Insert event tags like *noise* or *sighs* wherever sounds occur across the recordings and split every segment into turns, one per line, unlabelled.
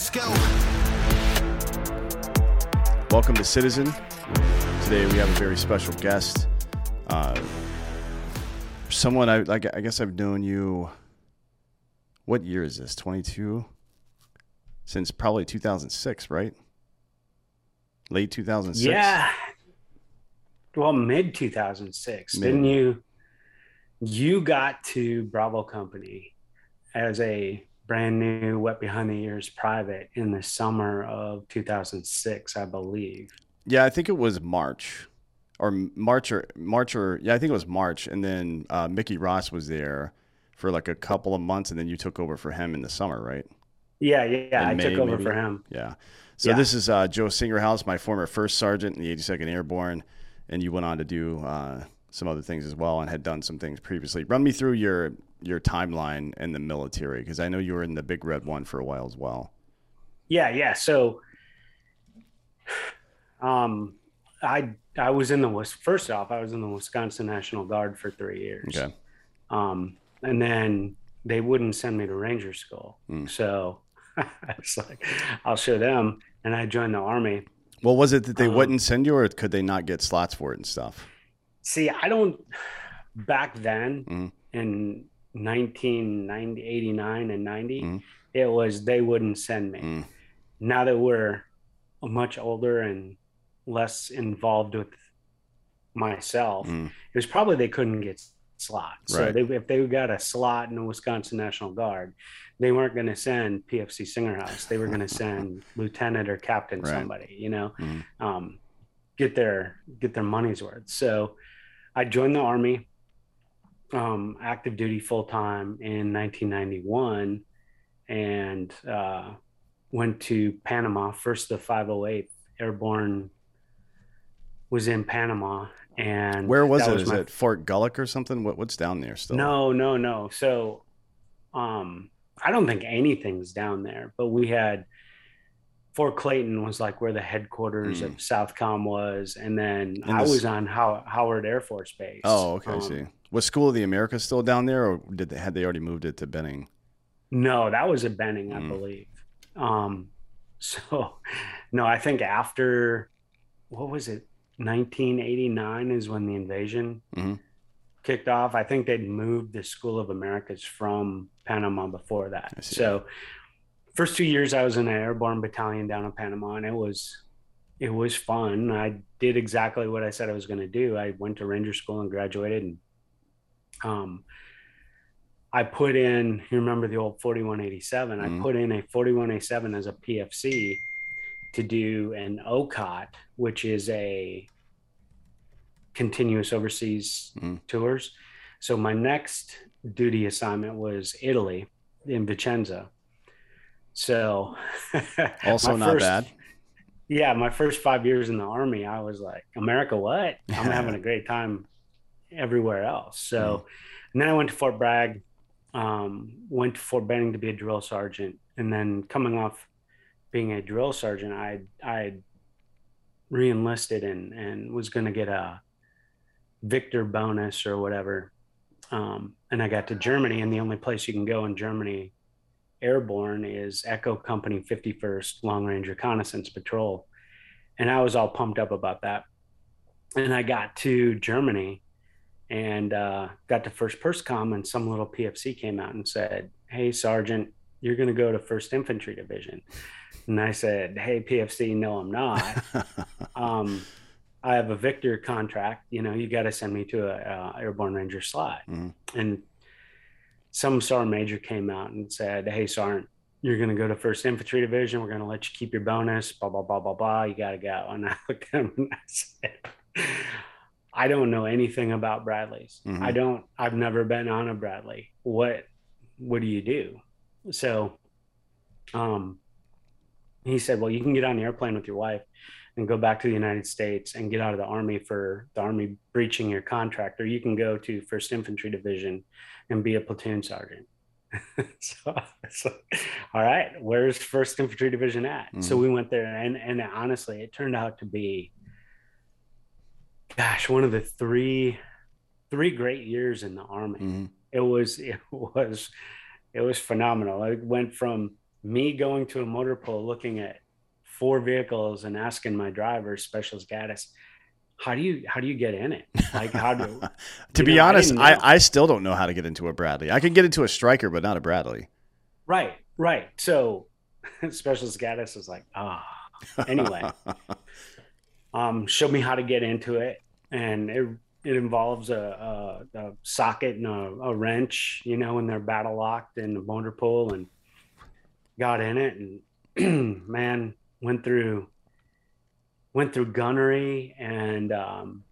Let's go.
Welcome to Citizen. Today we have a very special guest. Uh, someone I like. I guess I've known you. What year is this? Twenty two. Since probably two thousand six, right? Late two thousand six.
Yeah. Well, mid 2006. Didn't you? You got to Bravo Company as a brand new Wet Behind the Ears private in the summer of 2006, I believe.
Yeah, I think it was March, or March or March or yeah, I think it was March, and then uh, Mickey Ross was there for like a couple of months, and then you took over for him in the summer, right?
Yeah, yeah, yeah. I
In
took over
maybe?
for him.
Yeah. So
Yeah.
this is uh, Joe Singerhouse, my former first sergeant in the 82nd Airborne, and you went on to do uh, some other things as well, and had done some things previously. Run me through your your timeline in the military, because I know you were in the Big Red One for a while as well.
Yeah, yeah. So, um, I I was in the first off, I was in the Wisconsin National Guard for three years.
Okay.
Um, and then they wouldn't send me to Ranger School,
Mm.
so *laughs* I was like, I'll show them, and I joined the Army.
Well, was it that they
Um,
wouldn't send you, or could they not get slots for it and stuff?
See, I don't. Back then, in 1990, 89 and 90,
Mhm.
it was they wouldn't send me.
Mm.
Now that we're much older and less involved with myself,
Mm.
it was probably they couldn't get slots. So
Right.
they, if they got a slot in the Wisconsin National Guard, they weren't going to send PFC Singerhouse. They were going *laughs* to send lieutenant or captain
Right.
somebody, you know,
Mhm.
um, get their get their money's worth. So I joined the army, um, active duty full time in 1991, and uh, went to Panama. First, the 508th Airborne was in Panama, and
Where was it? Is
my-
it Fort Gulick or something? What, what's down there still?
no, no, no. So, um, I don't think anything's down there, but we had Fort Clayton was like where the headquarters
Mm.
of Southcom was, and then I
this-
was on How- Howard Air Force Base.
Oh, okay. I
Um,
see. Was School of the Americas still down there, or did they had they already moved it to Benning?
No, that was a Benning, I
Mm.
believe. Um, *laughs* so, no, I think after what was it, 1989 is when the invasion
Mhm.
kicked off. I think they'd moved the School of Americas from Panama before that. So, first two years I was in an airborne battalion down in Panama, and it was it was fun. I did exactly what I said I was going to do. I went to Ranger School and graduated, and um, I put in. You remember the old 4187?
Mhm.
I put in a 4187 as a PFC to do an OCOT, which is a continuous overseas
Mhm.
tours. So my next duty assignment was Italy in Vicenza. So *laughs*
Also not
first-
bad.
Yeah, my first five years in the army, I was like, America, what? I'm *laughs* having a great time everywhere else. So, and then I went to Fort Bragg, um, went to Fort Benning to be a drill sergeant, and then coming off being a drill sergeant, I I reenlisted and and was going to get a Victor bonus or whatever. Um, and I got to Germany, and the only place you can go in Germany airborne is Echo Company 51st Long Range Reconnaissance Patrol. And I was all pumped up about that. And I got to Germany and uh, got to first perscom and some little pfc came out and said hey sergeant you're going to go to first infantry division. And i said hey pfc no i'm not. *laughs* Um, i have a victor contract you know you got to send me to a, uh, airborne ranger slot.
Mhm.
and some sergeant major came out and said hey sergeant you're going to go to first infantry division we're going to let you keep your bonus blah blah blah blah blah you got to go. And i looked at him and i said i don't know anything about bradley's
Mhm.
i don't i've never been on a bradley what what do you do so um he said well you can get on the airplane with your wife and go back to the united states and get out of the army for the army breaching your contract or you can go to first infantry division and be a platoon sergeant *laughs* so it's like, all right, where's First Infantry Division at? So
Mhm.
we went there, and and honestly, it turned out to be, gosh, one of the three, three great years in the army.
Mhm.
It was *laughs* it was it was phenomenal. It went from me going to a motor pool, looking at four vehicles, and asking my driver, Specialist Gaddis, how do you how do you get in it? Like how do *laughs*
to be
know,
honest,
didn't
I. I, still don't know how to get into a Bradley. I can get into a Stryker, but not a Bradley.
Right, right. So *laughs* Specialist Gaddis was like, ah. Anyway, um, showed me how to get into it, and it it involves a, a, a socket and a, a wrench, you know, and they're battle locked in the motor pool, and got in it, and *clears throat* man, went through went through gunnery and um,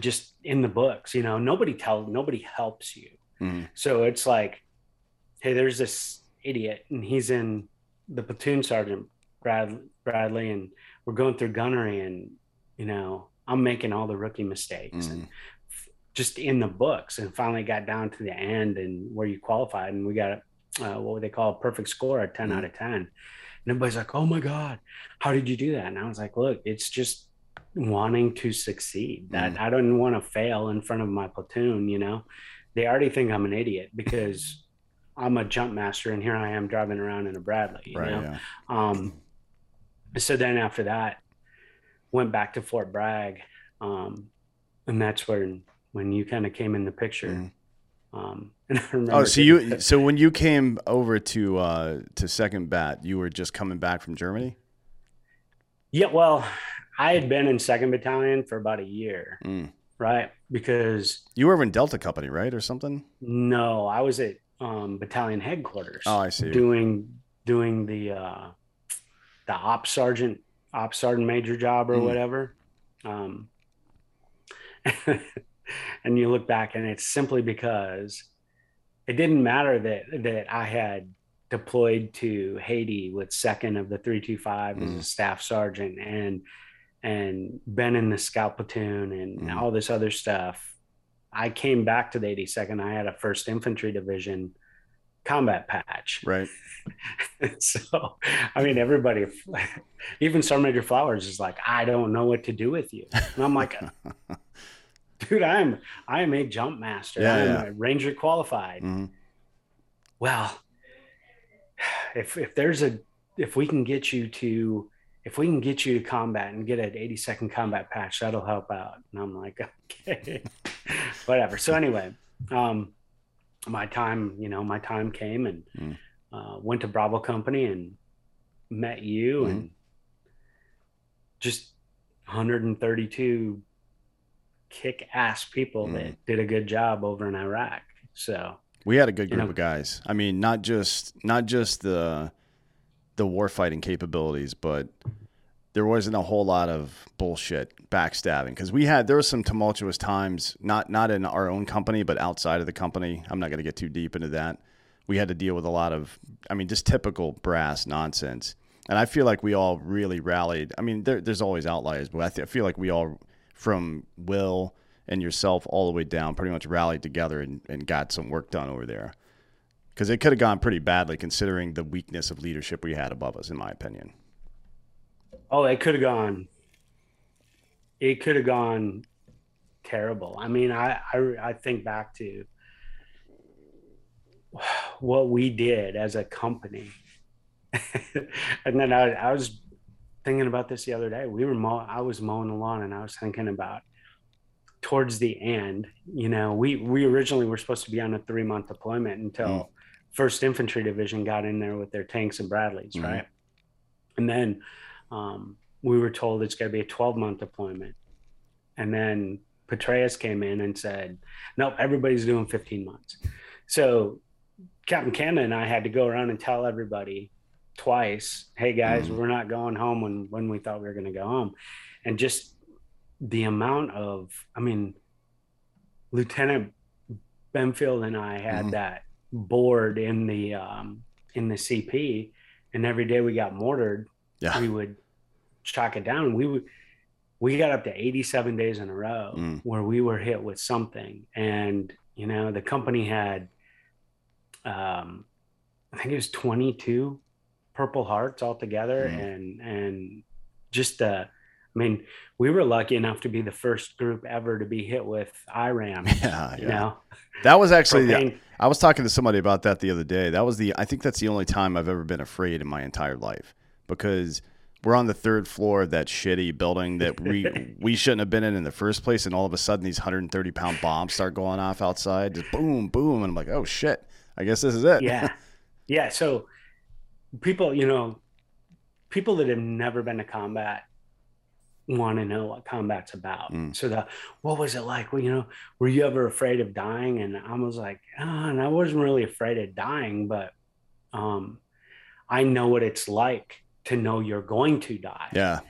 just in the books, you know, nobody tells nobody helps you.
Mhm.
So it's like, hey, there's this idiot, and he's in the platoon sergeant Brad Bradley, and we're going through gunnery, and you know, I'm making all the rookie mistakes, and f- just in the books, and finally got down to the end and where you qualified, and we got uh, what would they call a perfect score, a 10
Mhm.
out of ten. And everybody's like, "Oh my god, how did you do that?" And I was like, "Look, it's just wanting to succeed. That I don't want to fail in front of my platoon. You know, they already think I'm an idiot because *laughs* I'm a jump master, and here I am driving around in a Bradley. You
Right.
know,
Yeah.
um, so then after that, went back to Fort Bragg, um, and that's when when you kind of came in the picture.
Mhm.
Um, *laughs* and I remember.
Oh, so you so when you came over to uh, to Second Bat, you were just coming back from Germany.
yeah, well, I had been in Second Battalion for about a year,
Mm.
right? Because
You were in Delta Company, right, or something?
no, I was at um, battalion headquarters.
Oh, I see.
doing doing the uh the op sergeant op sergeant major job or
Mm.
whatever um *laughs* and you look back and it's simply because it didn't matter that that i had deployed to haiti with second of the 325 as a
Mm.
staff sergeant and and been in the scout platoon and
Mm.
all this other stuff i came back to the 82nd i had a first infantry division combat patch.
Right. *laughs*
so i mean everybody even sergeant major flowers is like i don't know what to do with you. And i'm like *laughs* dude i'm i am a jump master.
Yeah,
i'm
yeah.
a ranger qualified.
Mhm.
well if if there's a if we can get you to if we can get you to combat and get an 80 second combat patch that'll help out. And i'm like *laughs* okay. Whatever. So anyway um my time you know my time came and
Mm.
uh, went to bravo company and met you
Mhm.
and just 132 kick ass people
Mm.
that did a good job over in iraq so
We had a good
You
group
know-
of guys. I mean, not just not just the the warfighting capabilities, but there wasn't a whole lot of bullshit backstabbing because we had there was some tumultuous times, not not in our own company, but outside of the company. I'm not going to get too deep into that. We had to deal with a lot of, I mean, just typical brass nonsense. And I feel like we all really rallied. I mean, there, there's always outliers, but I, th- I feel like we all, from Will and yourself all the way down, pretty much rallied together and, and got some work done over there. Because it could have gone pretty badly considering the weakness of leadership we had above us, in my opinion.
Oh, it could have gone. It could have gone terrible. I mean, I, I I think back to what we did as a company, *laughs* and then I, I was thinking about this the other day. We were mow, I was mowing the lawn, and I was thinking about towards the end, you know, we we originally were supposed to be on a three month deployment until
Mm.
First Infantry Division got in there with their tanks and Bradleys,
Mhm.
right? And then um, we were told it's going to be a 12 month deployment, and then Petraeus came in and said, "Nope, everybody's doing 15 months." So Captain Canada and I had to go around and tell everybody twice, "Hey guys,
Mhm.
we're not going home when when we thought we were going to go home," and just the amount of, I mean, Lieutenant Benfield and I had
Mhm.
that board in the um, in the CP, and every day we got mortared,
Yeah.
we would chalk it down. We would we got up to 87 days in a row
Mm.
where we were hit with something, and you know the company had, um, I think it was 22 Purple Hearts altogether,
Mm.
and and just the. I mean, we were lucky enough to be the first group ever to be hit with IRAM. *laughs*
Yeah,
You
yeah.
know,
That was actually the. I was talking to somebody about that the other day. That was the I think that's the only time I've ever been afraid in my entire life because we're on the third floor of that shitty building that we *laughs* we shouldn't have been in in the first place, and all of a sudden these 130 pound bombs start going off outside, just boom, boom, and I'm like, oh shit, I guess this is it.
yeah. *laughs* Yeah so people you know people that have never been to combat want to know what combat's about.
Mm.
so the what was it like? Well you know were you ever afraid of dying? And i was like oh, and i wasn't really afraid of dying but um i know what it's like to know you're going to die.
Yeah,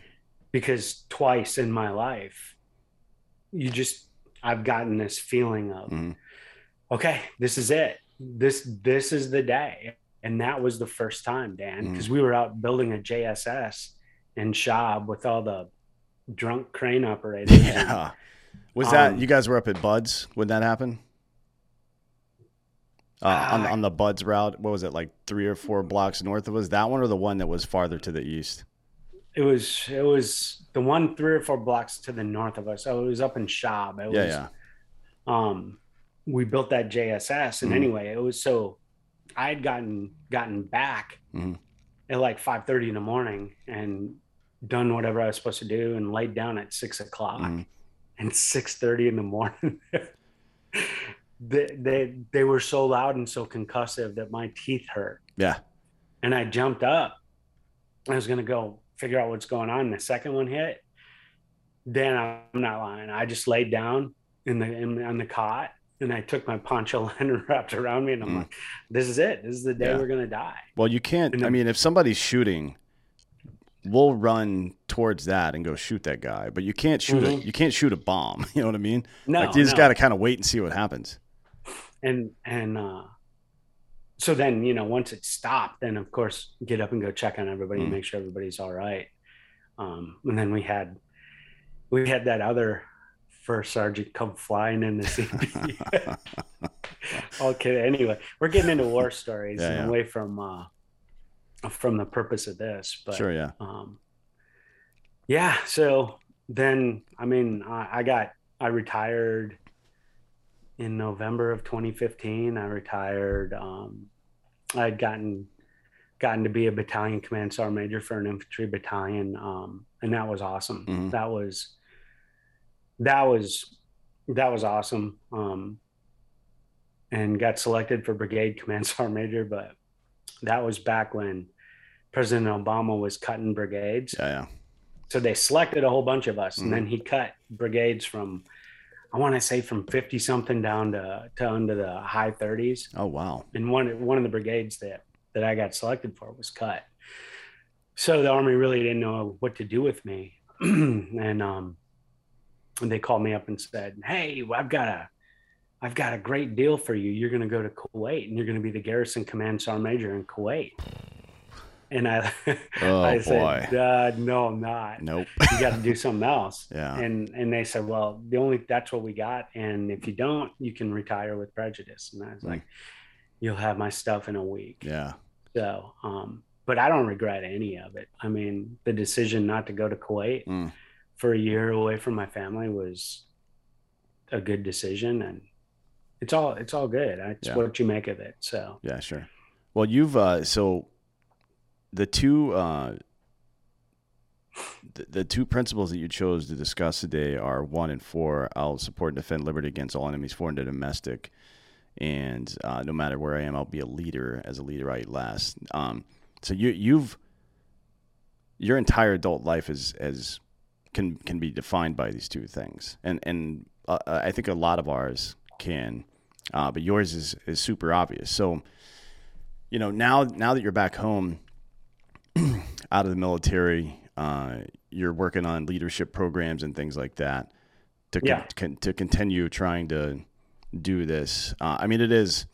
because twice in my life you just i've gotten this feeling of
Mhm.
okay this is it. This this is the day. And that was the first time dan because we were out building a jss in shab with all the drunk crane operators. *laughs*
Yeah. Was that
Um,
you guys were up at Buds? When that happened? Uh, on on the Buds route, what was it like three or four blocks north of us? That one or the one that was farther to the east?
it was it was the one three or four blocks to the north of us so it was up in shab it
Yeah,
was
yeah.
um we built that jss and
Mhm.
anyway it was so i had gotten gotten back
Mhm.
at like 5.30 in the morning and done whatever i was supposed to do and laid down at six o'clock
Mhm.
and 6.30 in the morning *laughs* they, they they were so loud and so concussive that my teeth hurt
Yeah.
and i jumped up i was going to go figure out what's going on And the second one hit then i'm not lying i just laid down in the in, on the cot and i took my poncho *laughs* liner wrapped around me and i'm
Mm.
like this is it this is the day
Yeah.
we're going to die
Well, you can't.
And
I mean, if somebody's shooting, we'll run towards that and go shoot that guy. But you can't shoot a
Mhm.
you can't shoot a bomb. *laughs* You know what I mean?
no
like you just
no.
got to kind of wait and see what happens.
And and uh so then you know once it stopped then of course get up and go check on everybody and
Mm.
make sure everybody's all right um and then we had we had that other first sergeant come flying in the *laughs* CP. okay anyway we're getting into war stories
Yeah,
and
yeah.
away from uh from the purpose of this but
sure. Yeah.
um, yeah so then i mean I, I got i retired in november of 2015 i retired um, i had gotten gotten to be a battalion command sergeant major for an infantry battalion um, and that was awesome
Mhm.
that was that was that was awesome um, and got selected for brigade command *laughs* sergeant major but that was back when president obama was cutting brigades
Yeah. Yeah.
so they selected a whole bunch of us,
Mhm.
and then he cut brigades from, I want to say from fifty something down to to under the high thirties.
Oh wow.
And one one of the brigades that that I got selected for was cut. So the army really didn't know what to do with me, *clears throat* and um, and they called me up and said, "Hey, I've got a." I've got a great deal for you. You're going to go to Kuwait and you're going to be the garrison command sergeant major in Kuwait. And I, *laughs*
Oh
I said, uh, no, I'm not
Nope. *laughs*
you got to do something else. *laughs*
Yeah.
And and they said, well, the only that's what we got, and if you don't, you can retire with prejudice. And I was
Mm.
like, you'll have my stuff in a week.
Yeah.
So, um, but I don't regret any of it. I mean, the decision not to go to Kuwait
Mm.
for a year away from my family was a good decision, and it's all it's all good. It's
Yeah.
what you make of it. So
Yeah. Sure. Well, you've uh, so the two uh, the, the two principles that you chose to discuss today are one and four. I'll support and defend liberty against all enemies, foreign and domestic. And uh, no matter where I am, I'll be a leader. As a leader, I last. Um, so you you've your entire adult life is as can can be defined by these two things, and and uh, I think a lot of ours can, uh, but yours is is super obvious. So, you know, now now that you're back home, *clears throat* out of the military, uh, you're working on leadership programs and things like that to
Yeah.
con- to continue trying to do this. Uh, I mean, it is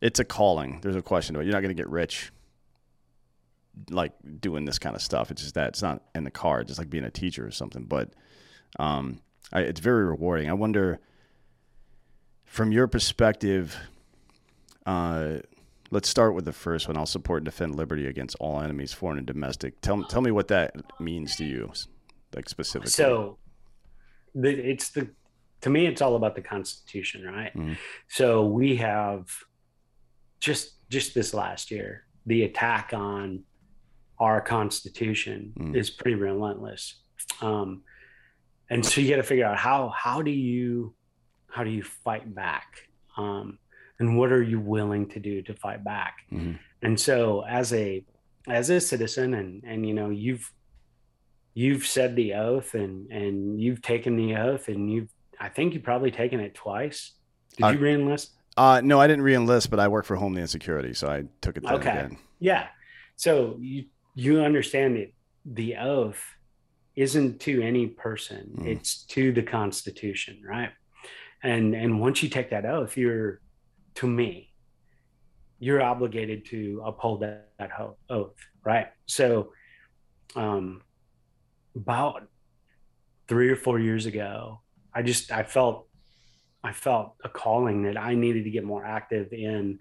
it's a calling. There's a question about it. you're not going to get rich like doing this kind of stuff. It's just that it's not in the cards. It's like being a teacher or something. But um, I, it's very rewarding. I wonder, from your perspective, uh, let's start with the first one. I'll support and defend liberty against all enemies, foreign and domestic. Tell tell me what that means to you, like specifically.
So the, it's the to me it's all about the constitution, right?
Mhm.
So we have just just this last year the attack on our constitution
Mm.
is pretty relentless. Um, and so you got to figure out how how do you how do you fight back? Um, and what are you willing to do to fight back?
Mhm.
And so as a as a citizen and and you know you've you've said the oath and and you've taken the oath and you've I think you've probably taken it twice. Did
Uh,
you reenlist?
Uh, no, I didn't re-enlist, but I work for Homeland Security, so I took it
Okay.
again.
Yeah. So you you understand that the oath isn't to any person;
Mm.
it's to the Constitution, right? And and once you take that oath, you're to me, you're obligated to uphold that, that ho- oath, right? So, um, about three or four years ago, I just I felt I felt a calling that I needed to get more active in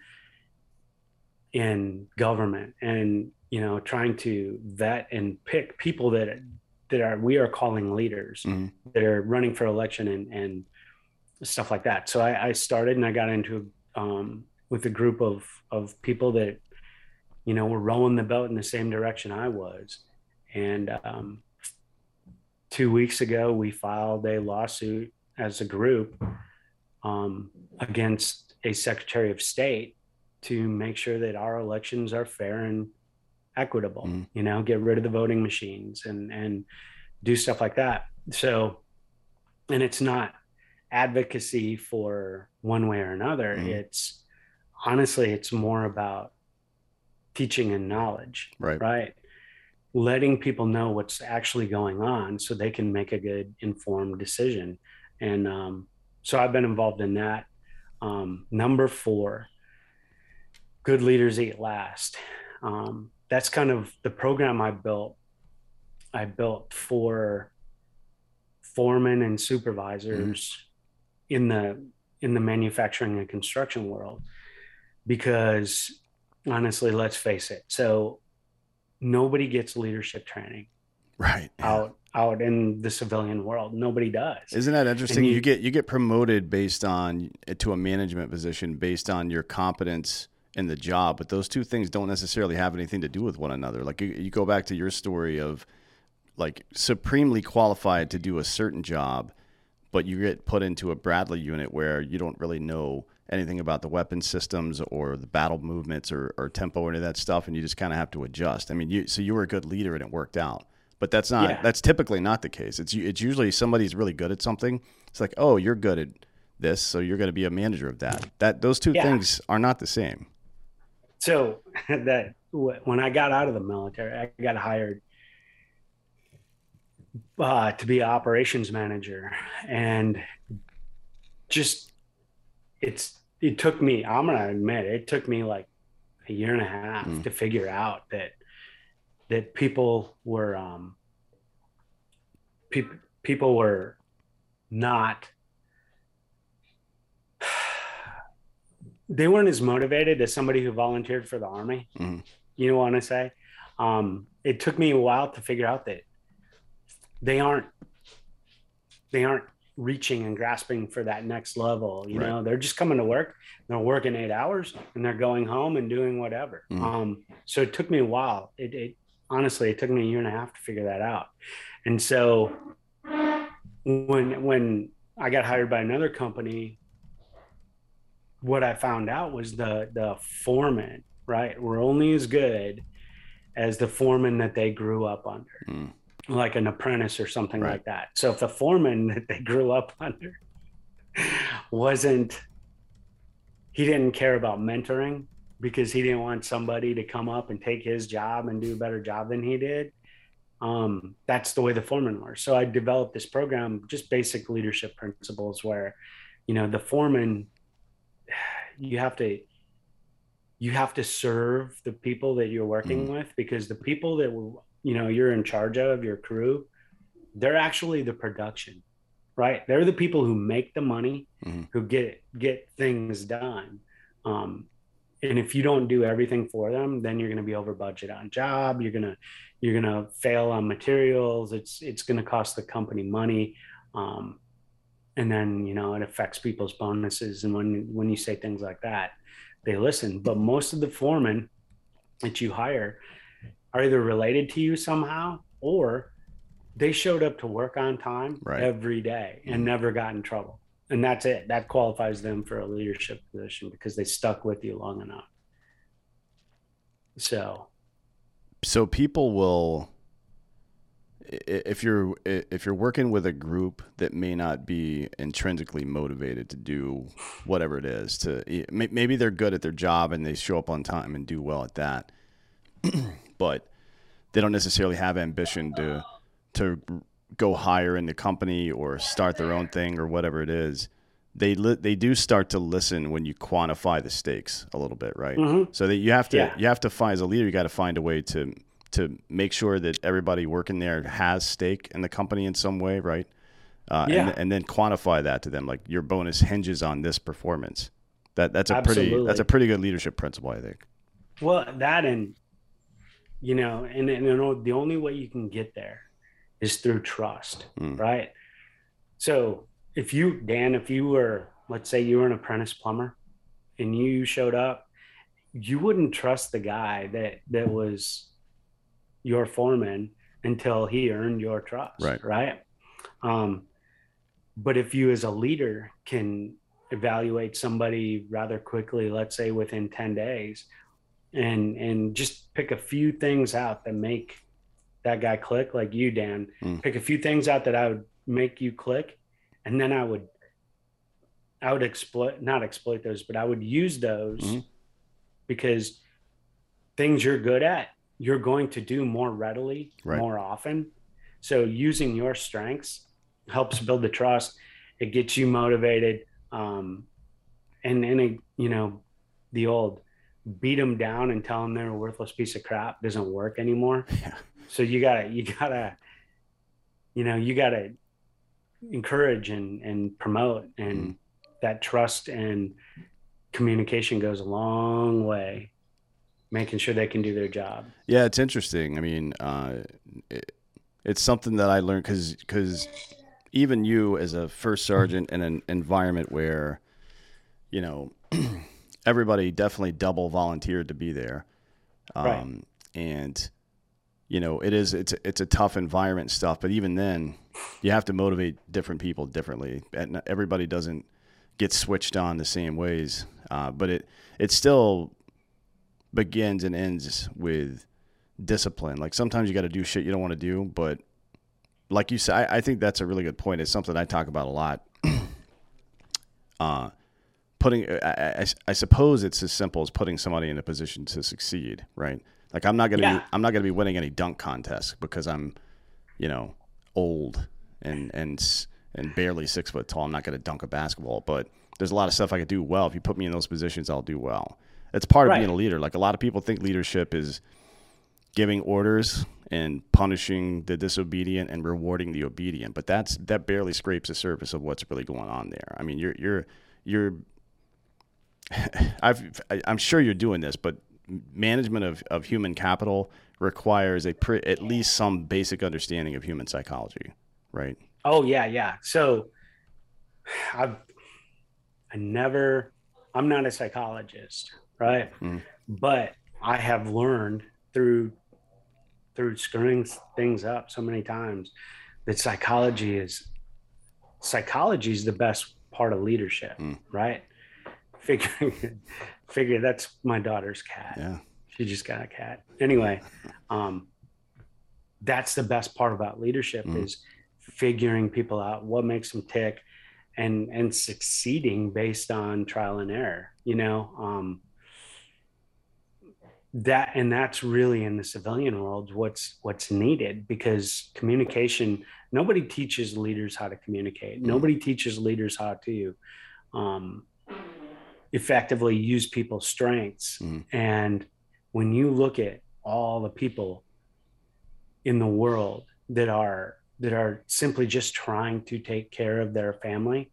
in government and you know trying to vet and pick people that that are we are calling leaders
Mhm.
that are running for election and and stuff like that so i, I started and i got into um, with a group of of people that you know were rowing the boat in the same direction i was and um, two weeks ago we filed a lawsuit as a group um, against a secretary of state to make sure that our elections are fair and equitable
Mhm.
you know get rid of the voting machines and and do stuff like that so and it's not advocacy for one way or another
Mhm.
it's honestly it's more about teaching and knowledge
Right.
right? Letting people know what's actually going on so they can make a good informed decision. And um, so i've been involved in that. Um, number four good leaders eat last. Um, that's kind of the program i built. I built for foremen and supervisors in the in the manufacturing and construction world because honestly let's face it so nobody gets leadership training
Right.
out out in the civilian world nobody does
Isn't that interesting?
you-
You, get you get promoted based on to a management position based on your competence in the job, but those two things don't necessarily have anything to do with one another. Like you, you go back to your story of like supremely qualified to do a certain job, but you get put into a Bradley unit where you don't really know anything about the weapon systems or the battle movements or, or tempo or any of that stuff, and you just kind of have to adjust. I mean, you so you were a good leader and it worked out, but that's not
Yeah.
that's typically not the case. It's it's usually somebody's really good at something. It's like, oh, you're good at this, so you're going to be a manager of that. That those two
Yeah.
things are not the same.
so *laughs* that when I got out of the military, I got hired uh, to be operations manager, and just it's it took me. I'm gonna admit it took me like a year and a half
Mm.
to figure out that that people were um people people were not *sighs* they weren't as motivated as somebody who volunteered for the army.
Mhm.
You know what I say? Um, it took me a while to figure out that they aren't they aren't reaching and grasping for that next level. You
Right.
know, they're just coming to work, they're working eight hours, and they're going home and doing whatever.
Mhm.
Um, so it took me a while. It, it honestly, it took me a year and a half to figure that out. And so when when I got hired by another company, what I found out was the the foreman, right, were only as good as the foreman that they grew up under. Mm. Like an apprentice or something right. like that. So if the foreman *laughs* that they grew up *laughs* under wasn't he didn't care about mentoring because he didn't want somebody to come up and take his job and do a better job than he did. Um, that's the way the foreman were. So I developed this program, just basic leadership principles where, you know, the foreman, *sighs* you have to, you have to serve the people that you're working mm-hmm. with because the people that, you know, you're in charge of your crew, they're actually the production right? They're the people who make the money, mm-hmm. who get get things done. Um, and if you don't do everything for them, then you're going to be over budget on job. You're gonna you're gonna fail on materials. It's it's going to cost the company money, um, and then you know it affects people's bonuses. And when when you say things like that, they listen. But most of the foremen that you hire are either related to you somehow or they showed up to work on time right. every day and mm-hmm. never got in trouble. And that's it. That qualifies them for a leadership position because they stuck with you long enough. So,
so people will if you're if you're working with a group that may not be intrinsically motivated to do whatever it is to maybe they're good at their job and they show up on time and do well at that *clears throat* but they don't necessarily have ambition to to go higher in the company or start their own thing or whatever it is, they li- they do start to listen when you quantify the stakes a little bit, right? Mm-hmm. So that you have to yeah. you have to find as a leader, you got to find a way to to make sure that everybody working there has stake in the company in some way, right? Uh, yeah. and, and then quantify that to them, like your bonus hinges on this performance. That that's a Absolutely. pretty that's a pretty good leadership principle, I think.
Well, that and you know, and, and you know, the only way you can get there is through trust, mm. right? So if you, Dan, if you were, let's say you were an apprentice plumber and you showed up, you wouldn't trust the guy that that was your foreman until he earned your trust,
right?
Right. Um, but if you, as a leader, can evaluate somebody rather quickly, let's say within ten days, and and just pick a few things out that make that guy click like you dan mm. pick a few things out that i would make you click and then i would i would exploit not exploit those but i would use those mm-hmm. because things you're good at you're going to do more readily right. more often so using your strengths helps build the trust it gets you motivated um, and and it, you know the old beat them down and tell them they're a worthless piece of crap doesn't work anymore. *laughs* Yeah. So you gotta you gotta you know you gotta encourage and and promote and mm. that trust and communication goes a long way making sure they can do their job.
Yeah it's interesting. I mean uh, it, it's something that i learned because because even you as a first sergeant in an environment where you know *clears throat* everybody definitely double volunteered to be there um, right. and you know, it is it's it's a tough environment stuff. But even then, you have to motivate different people differently. And everybody doesn't get switched on the same ways. Uh, but it it still begins and ends with discipline. Like sometimes you got to do shit you don't want to do, but like you said, I, I, think that's a really good point. It's something I talk about a lot. *clears throat* uh, putting, I, I, I suppose it's as simple as putting somebody in a position to succeed, right? Like I'm not gonna yeah. be I'm not gonna be winning any dunk contests because I'm, you know, old and and and barely six foot tall. I'm not gonna dunk a basketball, but there's a lot of stuff I could do well. If you put me in those positions, I'll do well. It's part of right. being a leader. Like a lot of people think leadership is giving orders and punishing the disobedient and rewarding the obedient, but that's that barely scrapes the surface of what's really going on there. I mean, you're you're you're *laughs* I've I'm sure you're doing this, but management of, of human capital requires a pre, at least some basic understanding of human psychology, right?
Oh yeah, yeah. So I've I never I'm not a psychologist, right? Mm. But I have learned through through screwing things up so many times that psychology is psychology is the best part of leadership,
Mm.
right? Figure, figure that's my daughter's cat.
Yeah.
She just got a cat. Anyway, um, that's the best part about leadership
Mhm.
is figuring people out, what makes them tick, and and succeeding based on trial and error. You know, um, that and that's really in the civilian world what's what's needed because communication. Nobody teaches leaders how to communicate.
Mhm.
Nobody teaches leaders how to um, effectively use people's strengths.
Mhm.
And when you look at all the people in the world that are that are simply just trying to take care of their family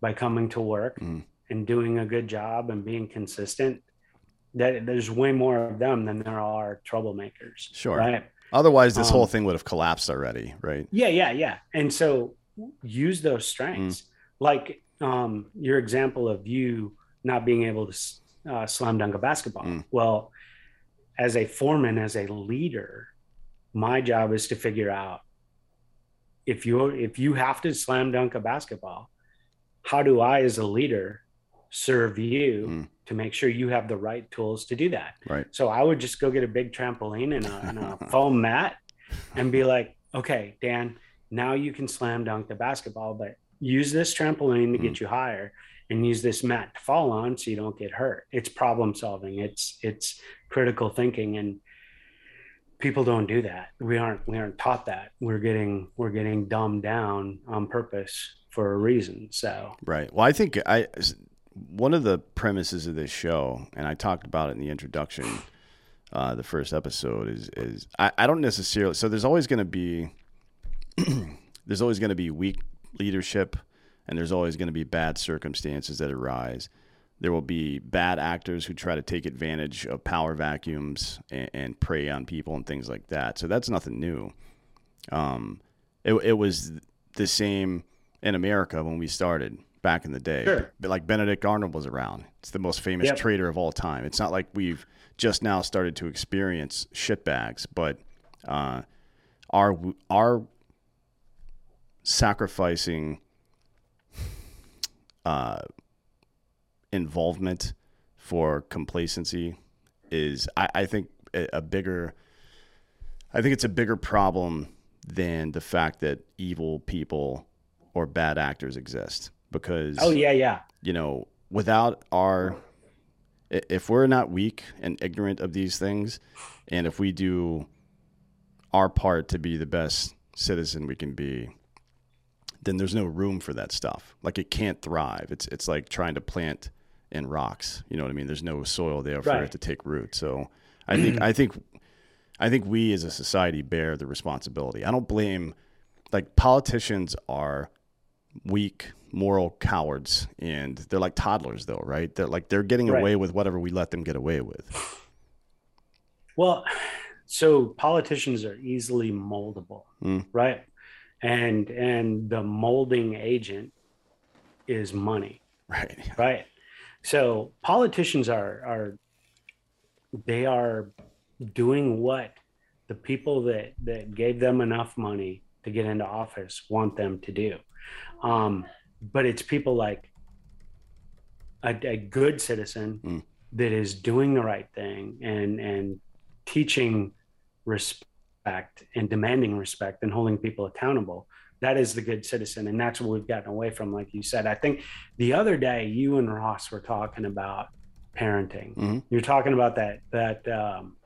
by coming to work
Mhm.
and doing a good job and being consistent, that there's way more of them than there are troublemakers.
Sure.
Right.
Otherwise, this
Um,
whole thing would have collapsed already, right?
Yeah, yeah, yeah. And so use those strengths. Like um, your example of you not being able to uh, slam dunk a basketball.
Mm.
Well, as a foreman, as a leader, my job is to figure out if you if you have to slam dunk a basketball, how do I, as a leader, serve you
Mm.
to make sure you have the right tools to do that?
Right.
So I would just go get a big trampoline and a, and a *laughs* foam mat and be like, okay, Dan, now you can slam dunk the basketball, but use this trampoline to get you higher and use this mat to fall on so you don't get hurt. It's problem solving. It's it's critical thinking and people don't do that. We aren't we aren't taught that. We're getting we're getting dumbed down on purpose for a reason. So
Right. Well, I think I one of the premises of this show, and I talked about it in the introduction, uh, the first episode is is I, I don't necessarily. So there's always going to be *clears throat* there's always going to be weak leadership, and there's always going to be bad circumstances that arise. There will be bad actors who try to take advantage of power vacuums and, and prey on people and things like that. So that's nothing new. Um, it, it was the same in America when we started back in the day.
Sure.
But like Benedict Arnold was around. It's the most famous
Yep.
trader of all time. It's not like we've just now started to experience shitbags, but uh, our our sacrificing uh, involvement for complacency is, I, I think, a, a bigger. I think it's a bigger problem than the fact that evil people or bad actors exist because
oh yeah, yeah.
you know without our if we're not weak and ignorant of these things and if we do our part to be the best citizen we can be then there's no room for that stuff like it can't thrive it's it's like trying to plant in rocks you know what i mean there's no soil there for
Right.
it to take root so i think i think i think we as a society bear the responsibility i don't blame like politicians are weak moral cowards and they're like toddlers though right they're like they're getting
Right.
away with whatever we let them get away with
Well, so politicians are easily moldable,
Mm.
right? And and the molding agent is money,
right *laughs*
right? So politicians are are they are doing what the people that that gave them enough money to get into office want them to do. Um, but it's people like a, a good citizen
Mm.
that is doing the right thing and and teaching respect and demanding respect and holding people accountable that is the good citizen and that's what we've gotten away from like you said. I think the other day you and ross were talking about parenting.
Mhm.
you're talking about that that um,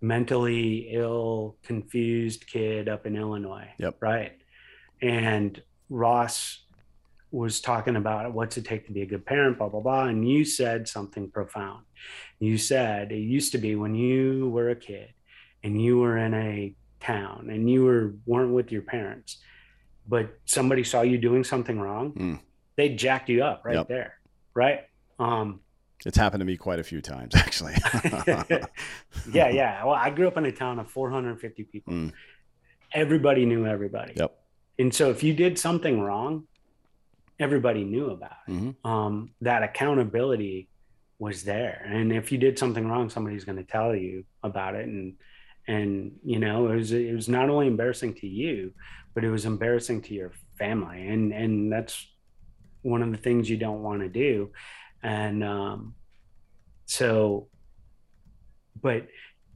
mentally ill confused kid up in illinois.
Yep.
right? And ross was talking about what's it take to be a good parent blah blah blah and you said something profound. You said it used to be when you were a kid and you were in a town and you were weren't with your parents but somebody saw you doing something wrong
Mm.
they jacked you up right
Yep.
there right? Um
it's happened to me quite a few times actually. *laughs*
Yeah yeah. Well i grew up in a town of 450 people.
Mm.
everybody knew everybody.
Yep.
And so if you did something wrong everybody knew about it.
Hmm
um, that accountability was there. And if you did something wrong somebody's going to tell you about it and and you know it was it was not only embarrassing to you but it was embarrassing to your family. And and that's one of the things you don't want to do. And um so but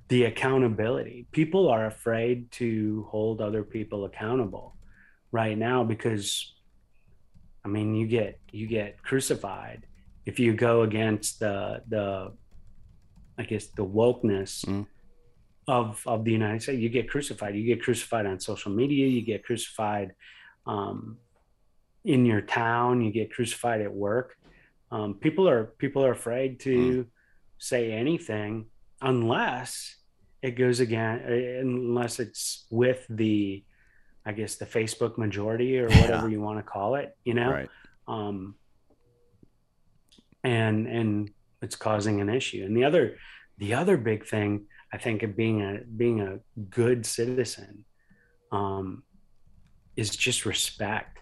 the accountability people are afraid to hold other people accountable right now because i mean you get you get crucified if you go against the the i guess the wokeness mm of of the United States. You get crucified. You get crucified on social media. You get crucified um, in your town. You get crucified at work. Um, people are people are afraid to mm. say anything unless it goes again unless it's with the I guess the Facebook majority or whatever yeah. you want to call it. You know. Right. Um, and and it's causing an issue. And the other the other big thing I think of being a being a good citizen um, is just respect,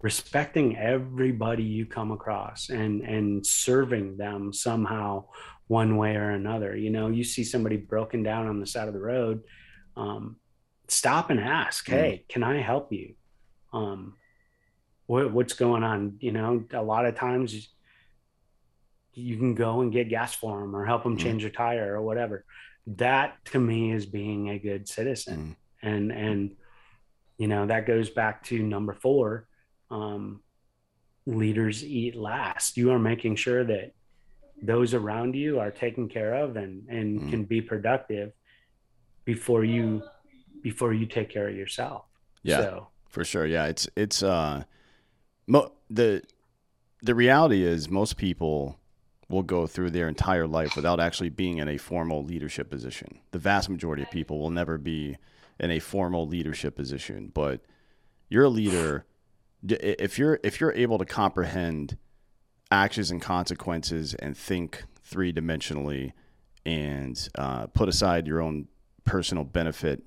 respecting everybody you come across and and serving them somehow one way or another. You know, you see somebody broken down on the side of the road, um, stop and ask, mm. "Hey, can I help you?" Um, what, what's going on? You know, a lot of times you can go and get gas for them or help them mm. change their tire or whatever that to me is being a good citizen mm. and and you know that goes back to number four um, leaders eat last you are making sure that those around you are taken care of and and mm. can be productive before you before you take care of yourself
yeah so. for sure yeah it's it's uh mo- the the reality is most people will go through their entire life without actually being in a formal leadership position. The vast majority of people will never be in a formal leadership position, but you're a leader if you're if you're able to comprehend actions and consequences and think three dimensionally and uh, put aside your own personal benefit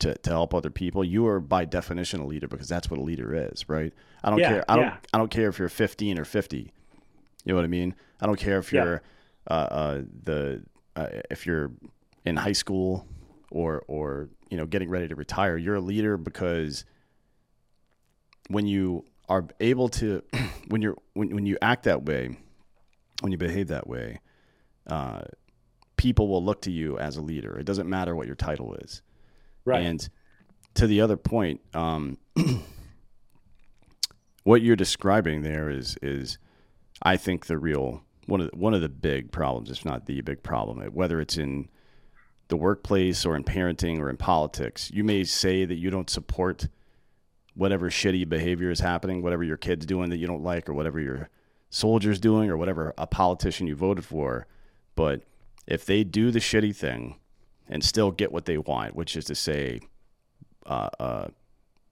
to, to help other people, you are by definition a leader because that's what a leader is, right? I don't yeah, care. I don't. Yeah. I don't care if you're 15 or 50. You know what I mean? I don't care if you're yeah. uh, uh, the uh, if you're in high school or or you know getting ready to retire. You're a leader because when you are able to *clears throat* when you're when when you act that way, when you behave that way, uh, people will look to you as a leader. It doesn't matter what your title is. Right. And to the other point, um, *clears throat* what you're describing there is is I think the real one of the, one of the big problems, if not the big problem, whether it's in the workplace or in parenting or in politics. You may say that you don't support whatever shitty behavior is happening, whatever your kid's doing that you don't like, or whatever your soldier's doing, or whatever a politician you voted for. But if they do the shitty thing and still get what they want, which is to say, uh, uh,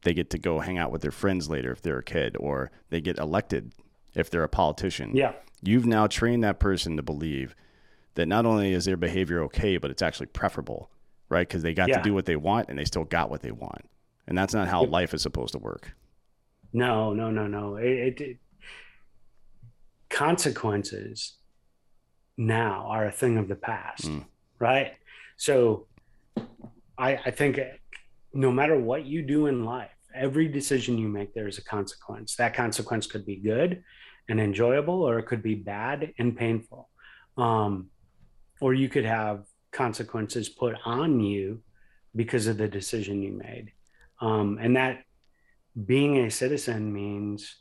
they get to go hang out with their friends later if they're a kid, or they get elected if they're a politician.
Yeah.
You've now trained that person to believe that not only is their behavior okay, but it's actually preferable, right? Because they got yeah. to do what they want and they still got what they want. And that's not how life is supposed to work.
No, no, no, no. It, it, it, consequences now are a thing of the past, mm. right? So I, I think no matter what you do in life, every decision you make, there is a consequence. That consequence could be good and enjoyable, or it could be bad and painful. Um, or you could have consequences put on you because of the decision you made. Um, and that being a citizen means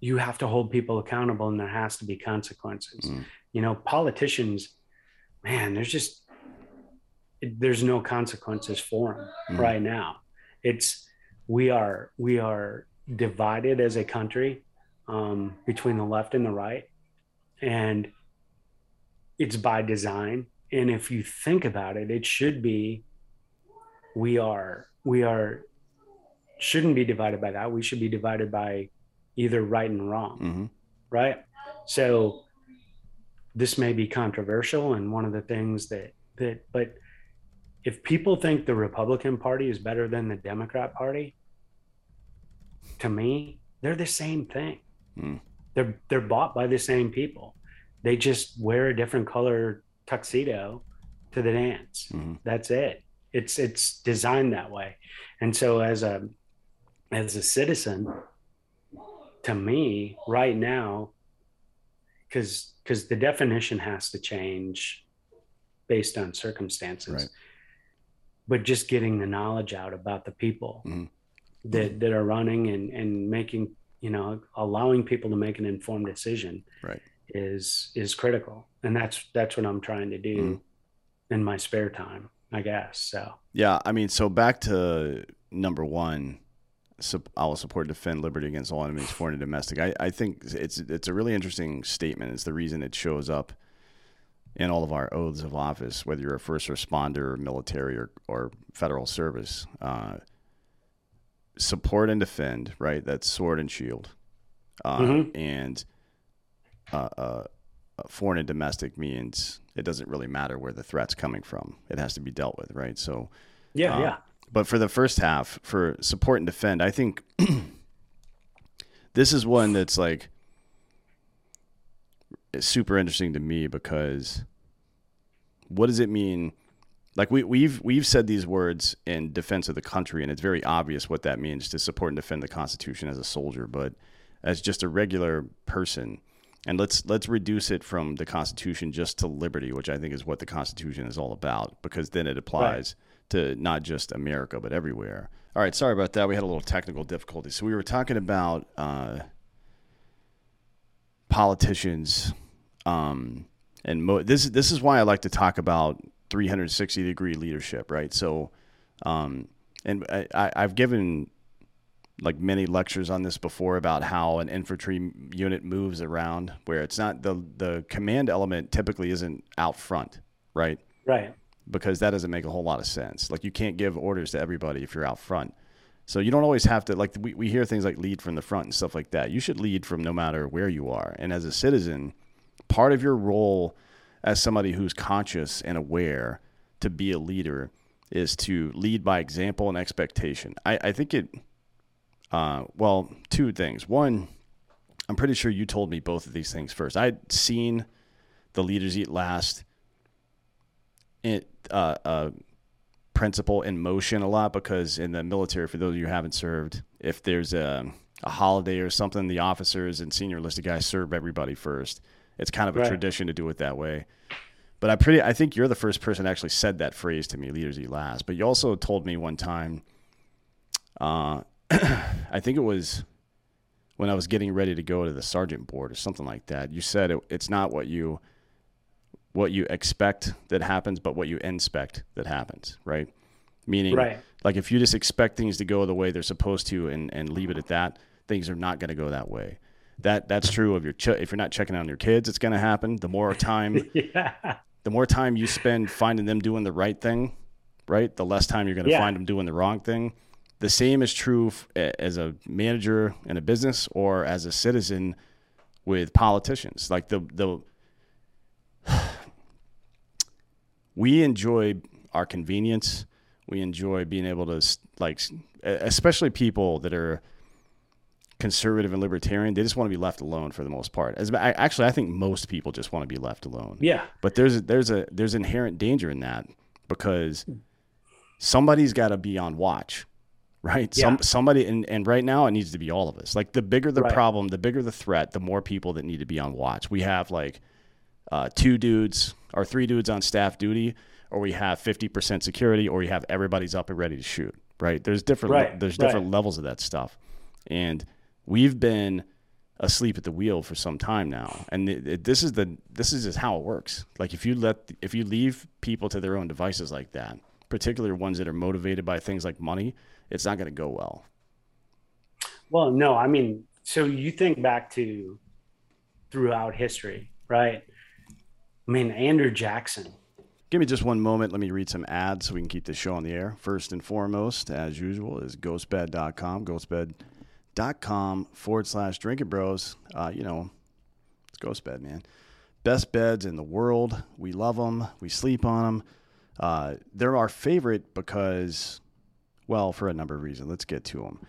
you have to hold people accountable and there has to be consequences. Mm. You know, politicians, man, there's just, there's no consequences for them mm. right now it's we are we are divided as a country um, between the left and the right, and it's by design. And if you think about it, it should be we are we are shouldn't be divided by that. We should be divided by either right and wrong, mm-hmm. right? So this may be controversial, and one of the things that that but if people think the Republican Party is better than the Democrat Party, to me, they're the same thing. Mm. They're they're bought by the same people. They just wear a different color tuxedo to the dance. Mm-hmm. That's it. It's it's designed that way. And so as a as a citizen, to me, right now, because because the definition has to change based on circumstances. Right. But just getting the knowledge out about the people mm-hmm. That that are running and and making you know allowing people to make an informed decision
right
is is critical and that's that's what i'm trying to do mm-hmm. in my spare time i guess so
yeah i mean so back to number one I will support defend liberty against all enemies, foreign and domestic. I, I think it's it's a really interesting statement. It's the reason it shows up in all of our oaths of office, whether you're a first responder, or military, or, or federal service. Uh, support and defend, right? That's sword and shield. Uh, mm-hmm. And uh, uh, foreign and domestic means it doesn't really matter where the threat's coming from. It has to be dealt with, right? So,
yeah, uh, yeah.
But for the first half, for support and defend, I think *clears throat* this is one that's like super interesting to me because what does it mean? Like we, we've we've said these words in defense of the country, and it's very obvious what that means to support and defend the Constitution as a soldier. But as just a regular person, and let's let's reduce it from the Constitution just to liberty, which I think is what the Constitution is all about, because then it applies right. to not just America but everywhere. All right, sorry about that. We had a little technical difficulty. So we were talking about uh, politicians, um, and mo- this this is why I like to talk about 360 degree leadership, right? So, um, and I, I've given like many lectures on this before about how an infantry unit moves around where it's not the the command element typically isn't out front right?
Right.
Because that doesn't make a whole lot of sense. Like you can't give orders to everybody if you're out front. So you don't always have to like we, we hear things like lead from the front and stuff like that. You should lead from no matter where you are. And as a citizen part of your role as somebody who's conscious and aware to be a leader is to lead by example and expectation i, I think it uh, well, two things. One, I'm pretty sure you told me both of these things first. I'd seen the Leaders Eat Last it, uh, uh, principle in motion a lot because in the military, for those of you who haven't served, if there's a, a holiday or something, the officers and senior enlisted guys serve everybody first. It's kind of a right. tradition to do it that way. But I pretty I think you're the first person actually said that phrase to me, leaders eat last. But you also told me one time uh, *clears throat* I think it was when I was getting ready to go to the sergeant board or something like that. You said it, it's not what you what you expect that happens, but what you inspect that happens, right? Meaning,
right.
like if you just expect things to go the way they're supposed to and, and leave it at that, things are not going to go that way. That that's true of your ch- if you're not checking on your kids, it's going to happen. The more time, *laughs* yeah. the more time you spend finding them doing the right thing, right? The less time you're going to yeah. find them doing the wrong thing the same is true f- as a manager in a business or as a citizen with politicians. Like the the *sighs* we enjoy our convenience. We enjoy being able to like, especially people that are conservative and libertarian. They just want to be left alone for the most part. As actually, I think most people just want to be left alone.
Yeah.
But there's there's a there's inherent danger in that because somebody's got to be on watch right? Yeah. Some somebody and, and right now it needs to be all of us. Like the bigger the right. problem, the bigger the threat, the more people that need to be on watch. We have like uh, two dudes or three dudes on staff duty, or we have fifty percent security, or we have everybody's up and ready to shoot. Right? There's different right. there's different right. levels of that stuff, and we've been asleep at the wheel for some time now and it, it, this is the this is just how it works like if you let if you leave people to their own devices like that particularly ones that are motivated by things like money it's not going to go well.
Well, no, I mean, so you think back to throughout history, right? I mean, Andrew Jackson.
Give me just one moment. Let me read some ads so we can keep the show on the air. First and foremost, as usual, is ghostbed.com. Ghostbed.com forward slash drinking bros. Uh, you know, it's GhostBed, man. Best beds in the world. We love them. We sleep on them. Uh, they're our favorite because well, for a number of reasons. Let's get to them.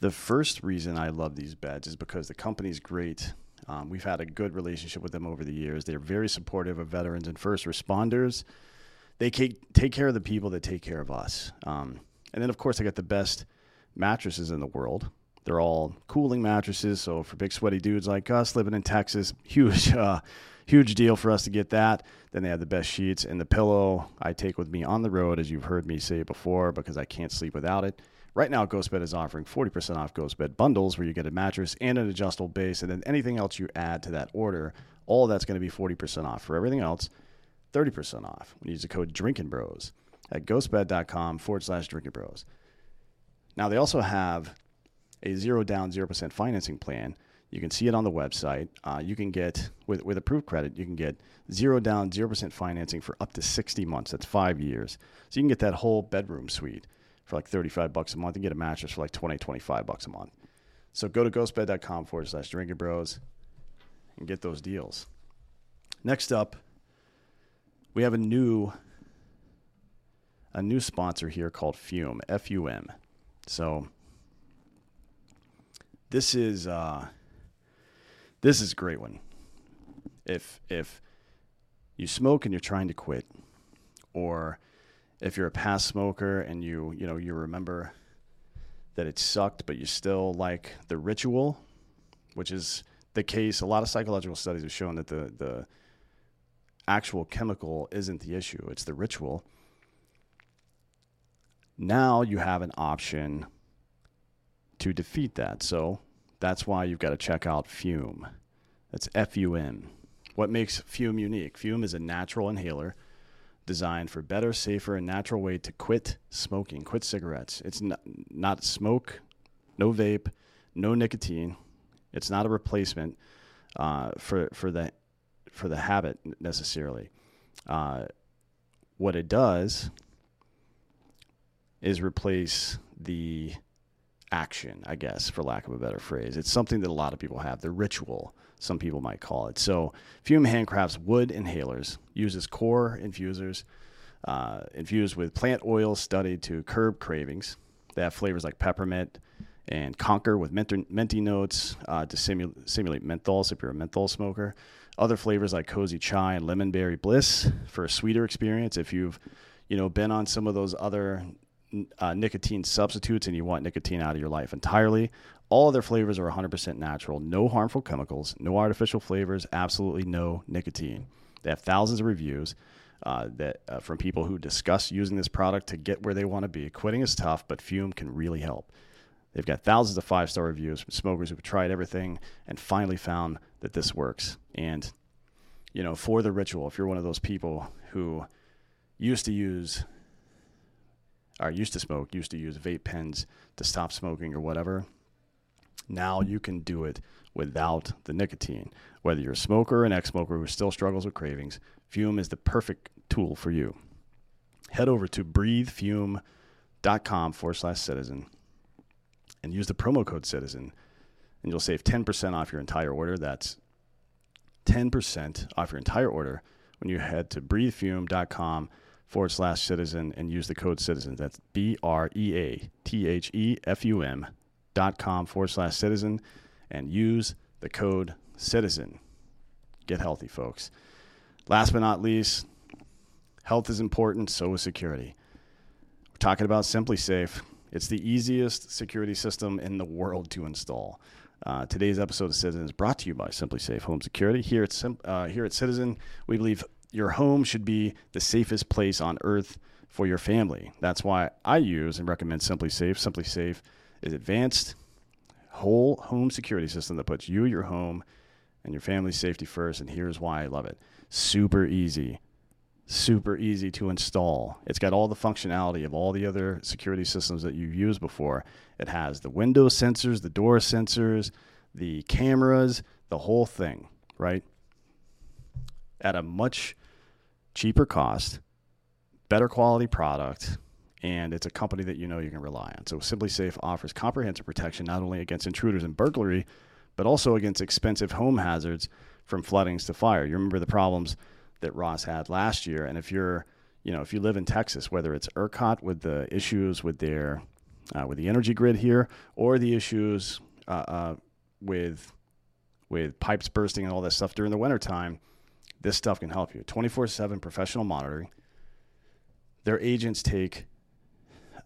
The first reason I love these beds is because the company's great. Um, we've had a good relationship with them over the years. They're very supportive of veterans and first responders. they take care of the people that take care of us. Um, and then, of course, I got the best mattresses in the world. They're all cooling mattresses. So for big sweaty dudes like us living in Texas, huge, *laughs* uh, huge deal for us to get that. Then they have the best sheets and the pillow I take with me on the road, as you've heard me say before, because I can't sleep without it. Right now, GhostBed is offering 40% off GhostBed bundles where you get a mattress and an adjustable base, and then anything else you add to that order, all that's going to be 40% off. For everything else, 30% off when you use the code Drinking Bros at ghostbed.com forward slash Drinking Bros. Now, they also have a zero down, 0% financing plan. You can see it on the website. Uh, you can get, with, with approved credit, you can get zero down, 0% financing for up to 60 months. That's five years. So you can get that whole bedroom suite for like 35 bucks a month and get a mattress for like 20, 25 bucks a month. So go to ghostbed.com forward slash drinking bros and get those deals. Next up, we have a new a new sponsor here called Fume, F U M. So this is uh, this is a great one. If if you smoke and you're trying to quit, or if you're a past smoker and you you know you remember that it sucked, but you still like the ritual, which is the case. A lot of psychological studies have shown that the the actual chemical isn't the issue; it's the ritual. Now you have an option to defeat that. So that's why you've got to check out Fume. That's F U M. What makes Fume unique? Fume is a natural inhaler designed for better, safer, and natural way to quit smoking, quit cigarettes. It's not, not smoke, no vape, no nicotine. It's not a replacement uh, for for the for the habit necessarily. Uh, what it does is replace the action, I guess, for lack of a better phrase. It's something that a lot of people have, the ritual, some people might call it. So, Fume Handcrafts wood inhalers uses core infusers uh, infused with plant oils studied to curb cravings. They have flavors like peppermint and conker with minty notes uh, to simulate, simulate menthols if you're a menthol smoker. Other flavors like cozy chai and lemon berry bliss for a sweeter experience. If you've you know been on some of those other uh, nicotine substitutes and you want nicotine out of your life entirely, all their flavors are 100% natural, no harmful chemicals, no artificial flavors, absolutely no nicotine. They have thousands of reviews uh, that uh, from people who discuss using this product to get where they want to be. Quitting is tough, but Fume can really help. They've got thousands of five star reviews from smokers who've tried everything and finally found that this works. And, you know, for the ritual, if you're one of those people who used to use or used to smoke, used to use vape pens to stop smoking or whatever, now you can do it without the nicotine. Whether you're a smoker or an ex smoker who still struggles with cravings, Fume is the perfect tool for you. Head over to breathefume.com forward slash citizen and use the promo code citizen, and you'll save 10% off your entire order. That's 10% off your entire order when you head to breathefume.com forward slash citizen and use the code citizen. That's B R E A T H E F U M dot com forward slash citizen and use the code citizen. Get healthy, folks. Last but not least, health is important, so is security. We're talking about SimpliSafe. It's the easiest security system in the world to install. Uh, today's episode of Citizen is brought to you by SimpliSafe Home Security. Here at, Sim- uh, here at Citizen, we believe your home should be the safest place on earth for your family. That's why I use and recommend SimpliSafe. Simply Safe is an advanced whole home security system that puts you, your home, and your family's safety first. And here's why I love it. Super easy. Super easy to install. It's got all the functionality of all the other security systems that you've used before. It has the window sensors, the door sensors, the cameras, the whole thing, right? At a much cheaper cost, better quality product, and it's a company that you know you can rely on. So SimpliSafe offers comprehensive protection not only against intruders and burglary, but also against expensive home hazards from floodings to fire. You remember the problems that Ross had last year, and if you're, you know, if you live in Texas, whether it's ERCOT with the issues with their uh, with the energy grid here, or the issues uh, uh, with with pipes bursting and all that stuff during the wintertime, this stuff can help you. 24 7 professional monitoring, their agents take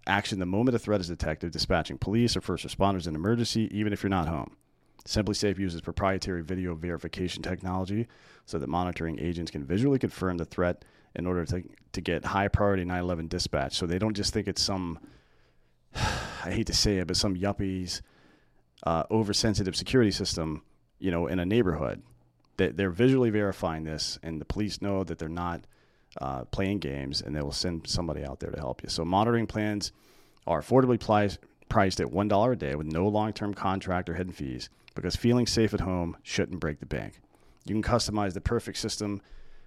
action the moment a threat is detected, dispatching police or first responders in emergency, even if you're not home. SimpliSafe uses proprietary video verification technology so that monitoring agents can visually confirm the threat in order to, to get high priority 911 dispatch. So they don't just think it's some, *sighs* I hate to say it, but some yuppies uh, oversensitive security system, you know, in a neighborhood. They, they're visually verifying this, and the police know that they're not uh, playing games, and they will send somebody out there to help you. So monitoring plans are affordably priced priced at $1 a day with no long term contract or hidden fees because feeling safe at home shouldn't break the bank. You can customize the perfect system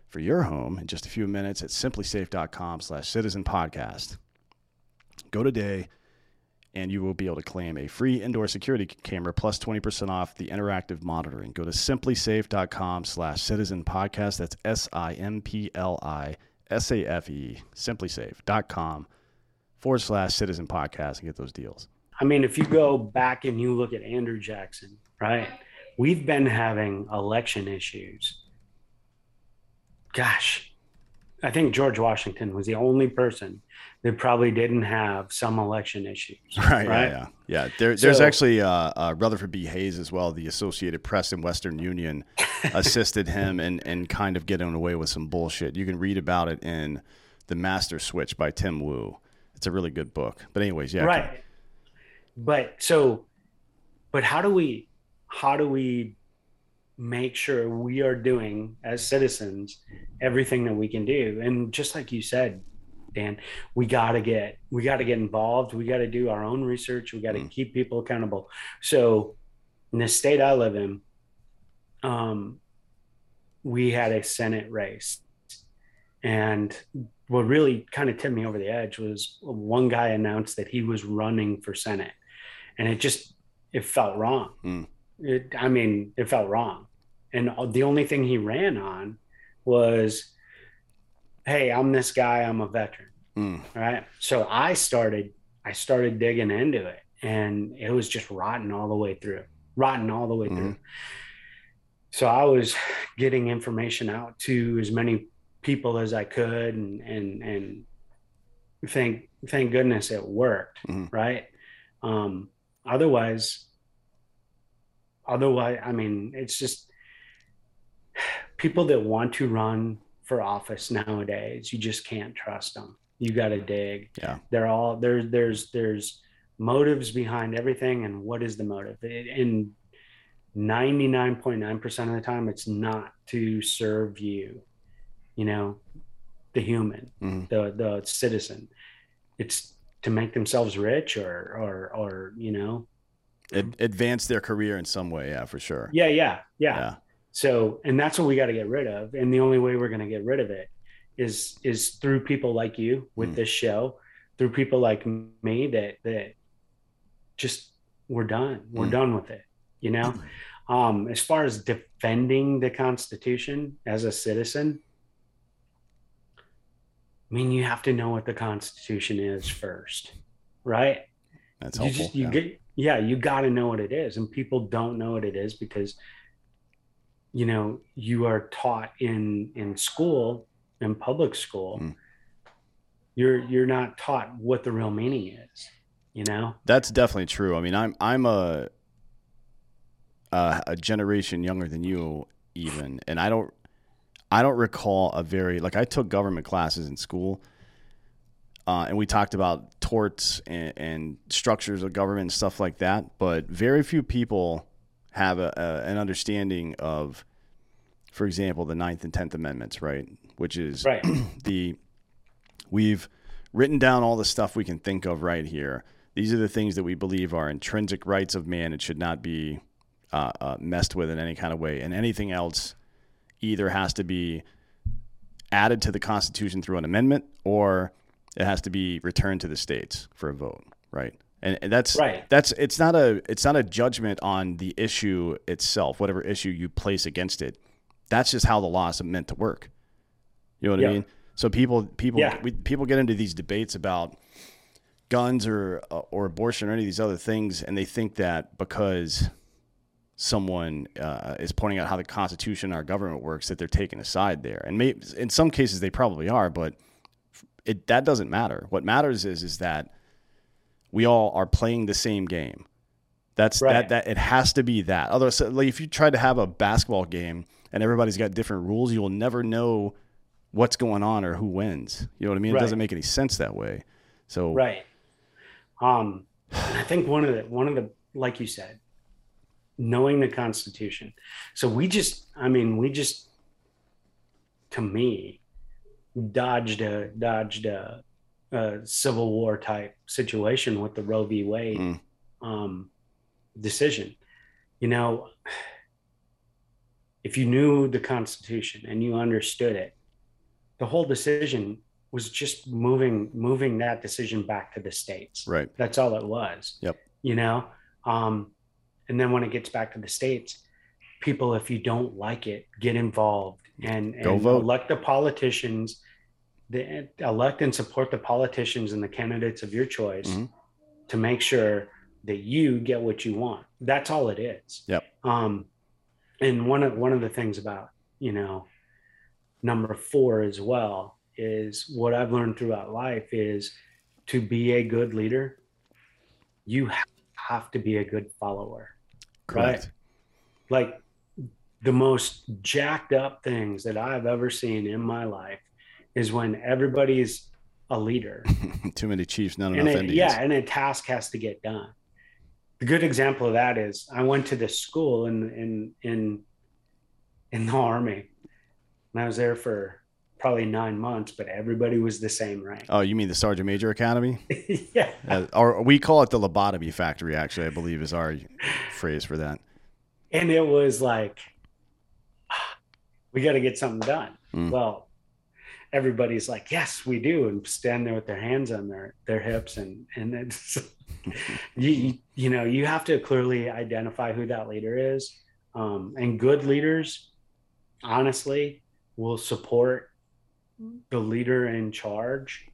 for your home in just a few minutes at simplisafe.com slash citizen podcast. Go today and you will be able to claim a free indoor security camera plus 20% off the interactive monitoring. Go to simplisafe.com slash citizen podcast. That's S-I-M-P-L-I-S-A-F-E, simplisafe.com forward slash citizen podcast and get those deals.
I mean, if you go back and you look at Andrew Jackson, right? We've been having election issues. Gosh, I think George Washington was the only person that probably didn't have some election issues.
Right. *laughs* right? Yeah. Yeah. yeah. There, there's actually uh, uh, Rutherford B. Hayes as well. The Associated Press and Western Union *laughs* assisted him in, in kind of getting away with some bullshit. You can read about it in The Master Switch by Tim Wu. It's a really good book. But anyways, yeah.
Right. But so, but how do we, how do we make sure we are doing as citizens everything that we can do? And just like you said, Dan, we got to get we got to get involved. We got to do our own research. We got to mm. keep people accountable. So, in the state I live in, um, we had a Senate race, and what really kind of tipped me over the edge was one guy announced that he was running for Senate, and it just it felt wrong. Mm. It, I mean, it felt wrong, and the only thing he ran on was hey, I'm this guy, I'm a veteran. Mm. Right. So I started, I started digging into it and it was just rotten all the way through, rotten all the way mm-hmm. through. So I was getting information out to as many people as I could and, and, and thank, thank goodness it worked. Mm-hmm. Right. Um, otherwise, otherwise, I mean, it's just *sighs* people that want to run for office nowadays. You just can't trust them. You got to dig.
Yeah.
They're all there's there's there's motives behind everything and what is the motive? And 99.9% of the time it's not to serve you. You know, the human, mm-hmm. the the citizen. It's to make themselves rich or or or you know
advance their career in some way yeah for sure
yeah yeah yeah, yeah. So, and that's what we got to get rid of. And the only way we're going to get rid of it is is through people like you with mm. this show, through people like me that that just we're done. We're mm. done with it. You know, um, as far as defending the Constitution as a citizen, I mean, you have to know what the Constitution is first, right?
That's helpful.
You just you yeah. get yeah, you got to know what it is, and people don't know what it is because you know you are taught in in school in public school mm. you're you're not taught what the real meaning is you know
that's definitely true i mean i'm i'm a a, a generation younger than you even and i don't i don't recall a very like i took government classes in school uh, and we talked about torts and, and, structures of government and stuff like that. But very few people have a, a, an understanding of, for example, the Ninth and Tenth Amendments, right? Which is
right. *clears throat*
the we've written down all the stuff we can think of right here. These are the things that we believe are intrinsic rights of man and should not be uh, uh, messed with in any kind of way. And anything else either has to be added to the Constitution through an amendment or it has to be returned to the states for a vote, right? And, and that's
right.
That's it's not a it's not a judgment on the issue itself, whatever issue you place against it. That's just how the law is meant to work. You know what. I mean? So people people yeah. we, people get into these debates about guns or or abortion or any of these other things, and they think that because someone uh, is pointing out how the Constitution, our government works, that they're taking a side there. And maybe in some cases they probably are, but it that doesn't matter. What matters is is that we all are playing the same game. That's
Right.
that that it has to be that. Otherwise, like if you try to have a basketball game and everybody's got different rules, you will never know what's going on or who wins. You know what I mean? It doesn't make any sense that way. So
Right. Um, I think one of the one of the like you said, knowing the Constitution. So we just, I mean, we just, to me, dodged a dodged a, a Civil War type situation with the Roe v. Wade
Mm.
um, decision. You know, if you knew the Constitution and you understood it, the whole decision was just moving moving that decision back to the states.
right.
That's all it was.
Yep.
You know, um, and then when it gets back to the states, people, if you don't like it, get involved and, and elect the politicians. The, elect and support the politicians and the candidates of your choice
Mhm.
to make sure that you get what you want. That's all it is.
Yep.
Um, and one of one of the things about you know number four as well is what I've learned throughout life is to be a good leader, you have to be a good follower.
Correct.
Like the most jacked up things that I've ever seen in my life is when everybody's a leader *laughs*
Too many Chiefs, not
and
enough
it,
Indians.
yeah, and a task has to get done. The good example of that is I went to this school in in in in the army, and I was there for probably nine months, but everybody was the same rank.
Oh, you mean the Sergeant Major Academy? *laughs*
yeah,
Uh, or we call it the lobotomy factory. Actually, I believe is our phrase for that.
and it was like we got to get something done.
Mm.
Well, everybody's like, "Yes, we do," and stand there with their hands on their their hips, and and it's *laughs* you you- know you have to clearly identify who that leader is, um, and good leaders, honestly, will support the leader in charge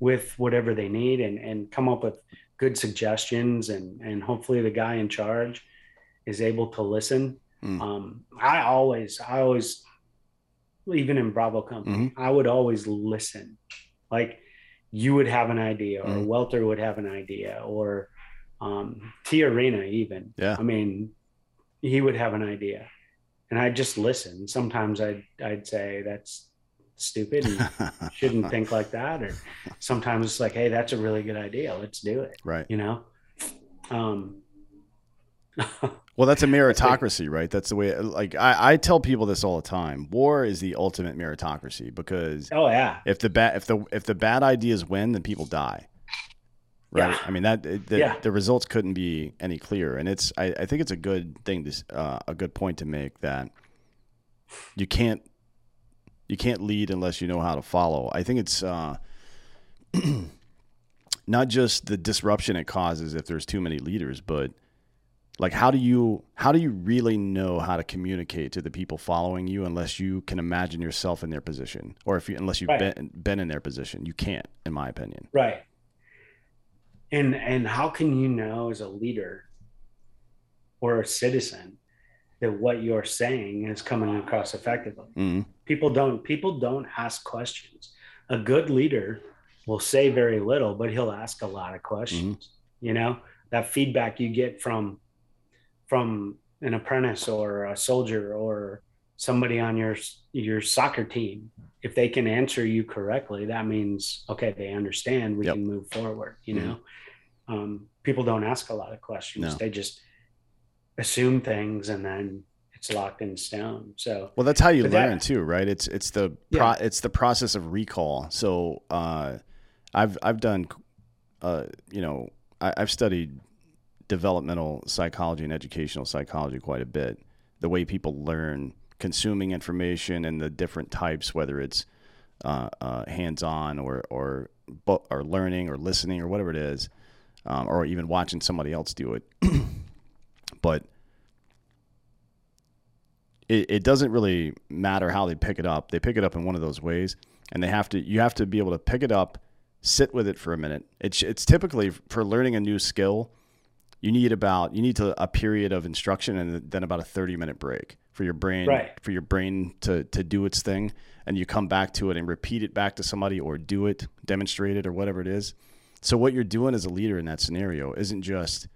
with whatever they need and and come up with good suggestions and and hopefully the guy in charge is able to listen
Mm.
um i always i always even in bravo company i would always listen. Like you would have an idea or
Mhm.
welter would have an idea or um t arena even.
Yeah.
i mean he would have an idea. And i'd just listen. Sometimes i'd i'd say that's stupid and *laughs* shouldn't think like that. Or sometimes it's like hey that's a really good idea. Let's do it.
Right.
you know? Um *laughs*
Well, that's a *laughs* meritocracy, right? That's the way. Like I, I tell people this all the time. War is the ultimate meritocracy because
oh yeah
if the bad if the if the bad ideas win, then people die. Right.
Yeah.
I mean that the,
Yeah.
the results couldn't be any clearer, and it's I, I think it's a good thing to uh, a good point to make that you can't you can't lead unless you know how to follow. I think it's uh, *clears throat* not just the disruption it causes if there's too many leaders, but like how do you how do you really know how to communicate to the people following you unless you can imagine yourself in their position? Or if you unless you've
Right.
been been in their position. You can't in my opinion.
Right. And and how can you know as a leader or a citizen that what you're saying is coming across effectively?
Mm
people don't people don't ask questions. A good leader will say very little but he'll ask a lot of questions you know? That feedback you get from from an apprentice or a soldier or somebody on your your soccer team if they can answer you correctly that means okay they understand we
Yep.
can move forward you
Mhm.
know um, people don't ask a lot of questions
No.
they just assume things and then it's locked in stone so
well that's how you
But that-
learn too right it's it's the
Yeah.
pro, it's the process of recall so uh i've i've done uh you know I, i've studied developmental psychology and educational psychology quite a bit the way people learn consuming information and the different types whether it's uh, uh, hands-on or or or learning or listening or whatever it is um, or even watching somebody else do it *clears throat* but it, it doesn't really matter how they pick it up. They pick it up in one of those ways, and they have to. You have to be able to pick it up, sit with it for a minute. It's it's typically for learning a new skill. You need about you need to a period of instruction and then about a thirty minute break for your brain
Right.
for your brain to to do its thing, and you come back to it and repeat it back to somebody or do it, demonstrate it or whatever it is. So what you're doing as a leader in that scenario isn't just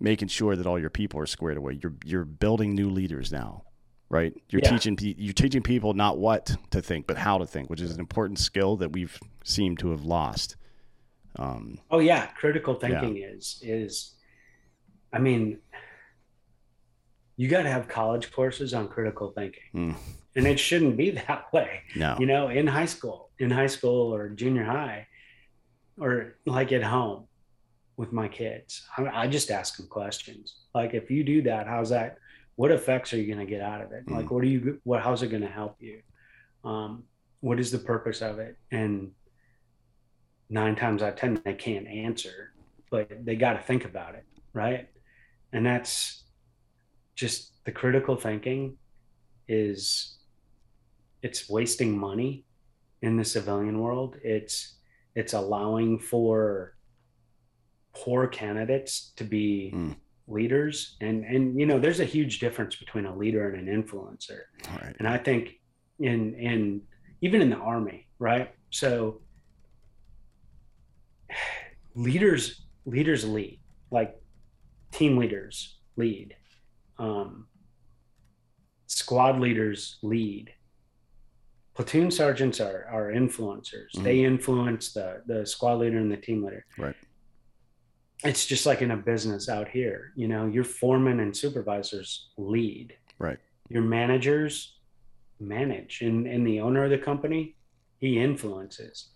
making sure that all your people are squared away. You're you're building new leaders now, right? You're
Yeah.
teaching you're teaching people not what to think, but how to think, which is an important skill that we've seemed to have lost. Um,
Oh yeah, critical thinking is is I mean you got to have college courses on critical thinking.
Mm.
And it shouldn't be *laughs* that way.
no,
You know, in high school, in high school or junior high or like at home with my kids, I, I just ask them questions. Like if you do that, how's that what effects are you going to get out of it? Like what are you what how's it going to help you? Um what is the purpose of it? And nine times out of ten they can't answer but they got to think about it right and that's just the critical thinking is it's wasting money in the civilian world it's it's allowing for poor candidates to be
Mm.
leaders and and you know there's a huge difference between a leader and an influencer
right.
and I think in in even in the army, right? So *sighs* leaders leaders lead, like team leaders lead, um, squad leaders lead. Platoon sergeants are are influencers. They influence the the squad leader and the team leader.
Right.
It's just like in a business out here, you know, your foremen and supervisors lead
Right.
your managers manage and, and the owner of the company he influences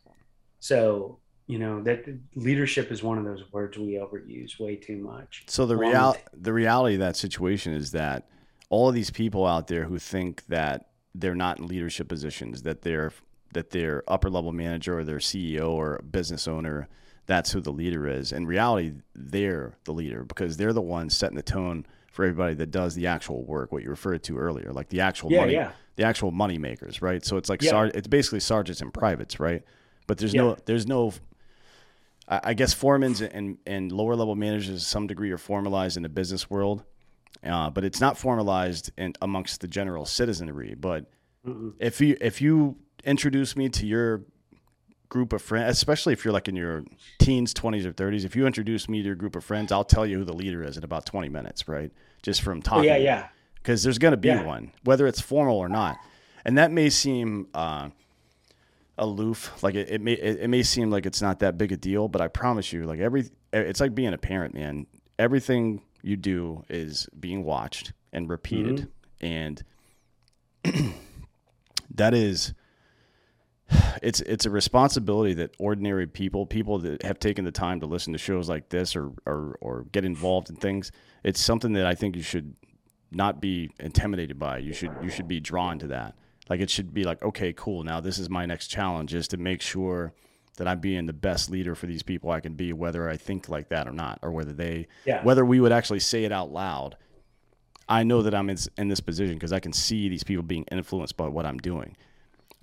so you know that leadership is one of those words we overuse way too much
So the
Along
real
with-
the reality of that situation is that all of these people out there who think that they're not in leadership positions, that they're that they're upper level manager or their CEO or business owner, that's who the leader is. In reality, they're the leader because they're the ones setting the tone for everybody that does the actual work, what you referred to earlier, like the actual
Yeah,
money,
yeah.
the actual money makers, right? So it's like
Yeah.
sar- it's basically sergeants and privates, right? But there's no there's no I guess foremans and, and lower level managers to some degree are formalized in the business world, uh, but it's not formalized in, amongst the general citizenry. But if you if you introduce me to your group of friends, especially if you're like in your teens, twenties, or thirties, if you introduce me to your group of friends, I'll tell you who the leader is in about twenty minutes, right? Just from
oh,
talking.
yeah yeah
Because there's going to be
Yeah.
one, whether it's formal or not, and that may seem. Uh, aloof. Like it, it may it, it may seem like it's not that big a deal, but I promise you, like every it's like being a parent, man. Everything you do is being watched and repeated, mm-hmm. and *clears throat* that is *sighs* it's it's a responsibility that ordinary people, people that have taken the time to listen to shows like this or or or get involved in things, it's something that I think you should not be intimidated by. You should you should be drawn to that. Like it should be like, okay, cool. Now this is my next challenge is to make sure that I'm being the best leader for these people I can be, whether I think like that or not, or whether they
Yeah.
whether we would actually say it out loud. I know that I'm in, in this position because I can see these people being influenced by what I'm doing.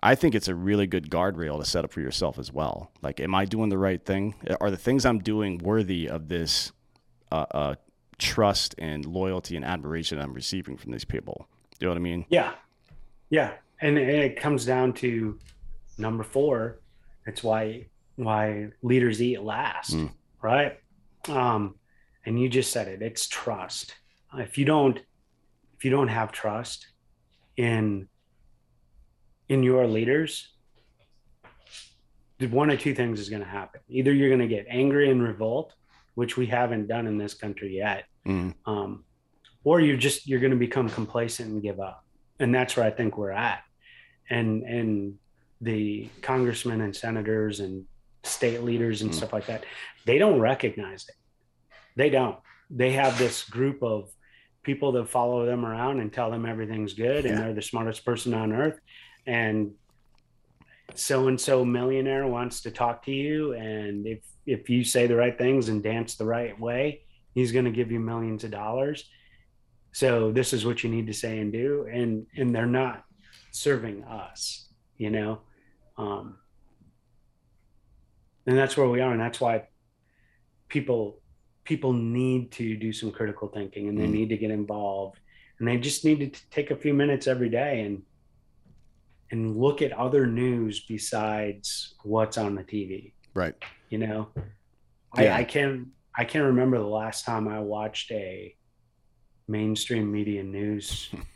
I think it's a really good guardrail to set up for yourself as well. Like, am I doing the right thing? Are the things I'm doing worthy of this uh, uh, trust and loyalty and admiration I'm receiving from these people? Do you know what I mean?
yeah yeah and it, comes down to number four. It's why why leaders eat last
Mm.
right? Um and you just said it it's trust. If you don't if you don't have trust in in your leaders one or two things is going to happen. Either you're going to get angry and revolt which we haven't done in this country yet
Mm.
um, or you're just you're going to become complacent and give up. And that's where i think we're at and and the congressmen and senators and state leaders and
Mm.
stuff like that they don't recognize it. They don't. They have this group of people that follow them around and tell them everything's good and they're the smartest person on earth. And so and so millionaire wants to talk to you and if if you say the right things and dance the right way he's going to give you millions of dollars. So this is what you need to say and do. And and they're not serving us you know um and that's where we are and that's why people people need to do some critical thinking and they
Mm.
need to get involved and they just need to take a few minutes every day and and look at other news besides what's on the TV.
Right.
You know,
Yeah.
I, I can't I can't remember the last time I watched a mainstream media news *laughs*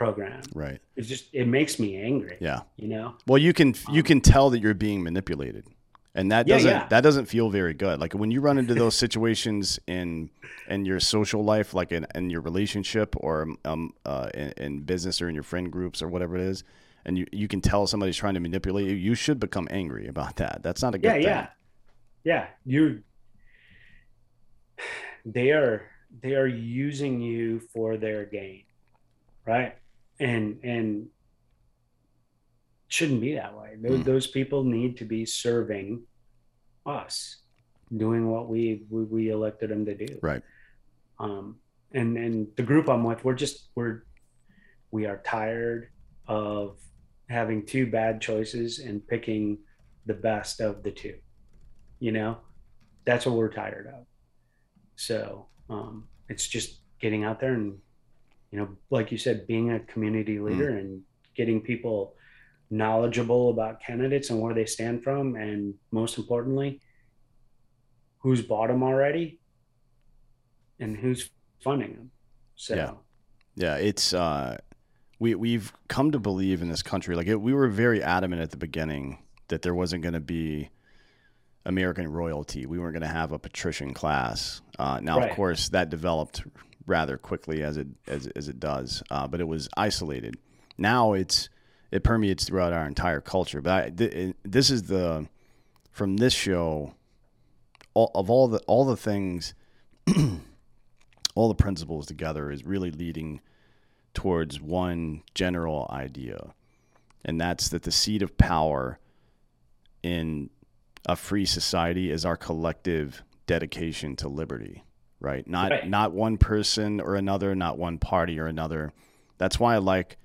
program.
Right.
It just it makes me angry.
Yeah.
You know?
Well, you can you
Um,
can tell that you're being manipulated, and that
Yeah,
doesn't
yeah.
that doesn't feel very good. Like when you run into those *laughs* situations in in your social life, like in, in your relationship or um uh in, in business or in your friend groups or whatever it is, and you you can tell somebody's trying to manipulate you. You should become angry about that. That's not a good
Yeah,
thing.
yeah. Yeah. You *sighs* they are they are using you for their gain. Right? And and shouldn't be that way. Those,
Mm.
those people need to be serving us, doing what we we, we elected them to do.
Right.
um, and and the group I'm with, we're just we're we are tired of having two bad choices and picking the best of the two. You know, that's what we're tired of. So um, it's just getting out there and you know, like you said, being a community leader and getting people knowledgeable about candidates and where they stand from, and most importantly, who's bought them already and who's funding them. So
Yeah. Yeah, it's uh, we we've come to believe in this country. Like it, we were very adamant at the beginning that there wasn't going to be American royalty. We weren't going to have a patrician class. Uh, now,
Right.
of course, that developed rather quickly as it as, as it does, uh, but it was isolated. Now it's it permeates throughout our entire culture. But I, th- this is the from this show all, of all the all the things *clears throat* all the principles together is really leading towards one general idea and that's that the seat of power in a free society is our collective dedication to liberty right not
Right.
not one person or another not one party or another that's why i like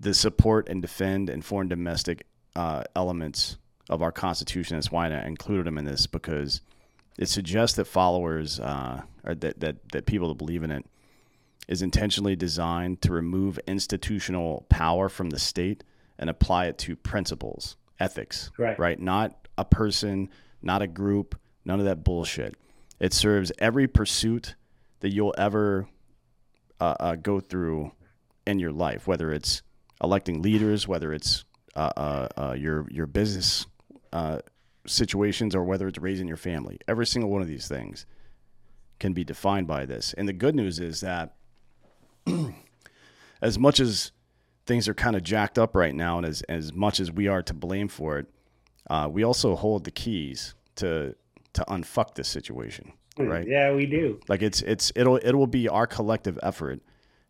the support and defend and foreign domestic uh, elements of our constitution that's why i included them in this because it suggests that followers uh, or that, that that people that believe in it is intentionally designed to remove institutional power from the state and apply it to principles, ethics,
Right.
right? Not a person, not a group, none of that bullshit. It serves every pursuit that you'll ever uh, uh, go through in your life, whether it's electing leaders, whether it's uh, uh, uh, your your business uh, situations, or whether it's raising your family. Every single one of these things can be defined by this. And the good news is that *clears throat* as much as things are kind of jacked up right now, and as as much as we are to blame for it, we also hold the keys to to unfuck this situation, mm, right?
Yeah, we do.
Like it's it's it'll it will be our collective effort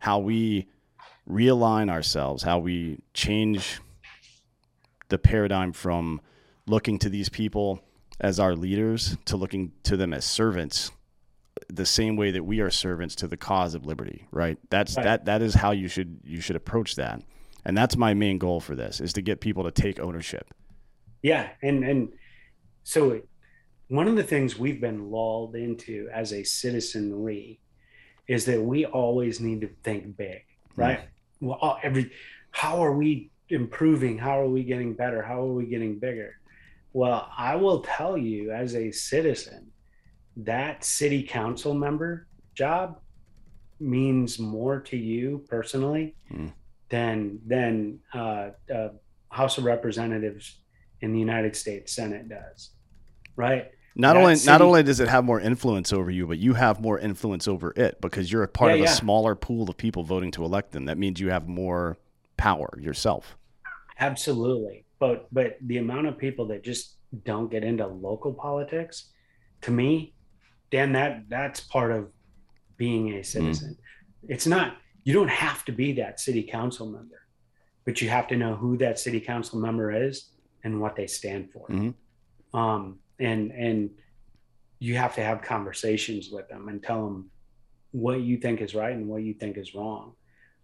how we realign ourselves, how we change the paradigm from looking to these people as our leaders to looking to them as servants the same way that we are servants to the cause of liberty right that's
Right.
that that is how you should you should approach that and that's my main goal for this is to get people to take ownership
Yeah, and and so one of the things we've been lulled into as a citizenry is that we always need to think big, right? Well, all- every how are we improving? How are we getting better? How are we getting bigger? Well, I will tell you as a citizen, that city council member job means more to you personally
Hmm.
than than uh, uh, House of Representatives in the United States Senate does, right?
Not only not only does it have more influence over you, but you have more influence over it because you're a part
Yeah,
of a
yeah.
smaller pool of people voting to elect them. That means you have more power yourself.
Absolutely. But but the amount of people that just don't get into local politics, to me, Dan, that that's part of being a citizen. It's not you don't have to be that city council member, but you have to know who that city council member is and what they stand for.
Mhm.
Um, and and you have to have conversations with them and tell them what you think is right and what you think is wrong.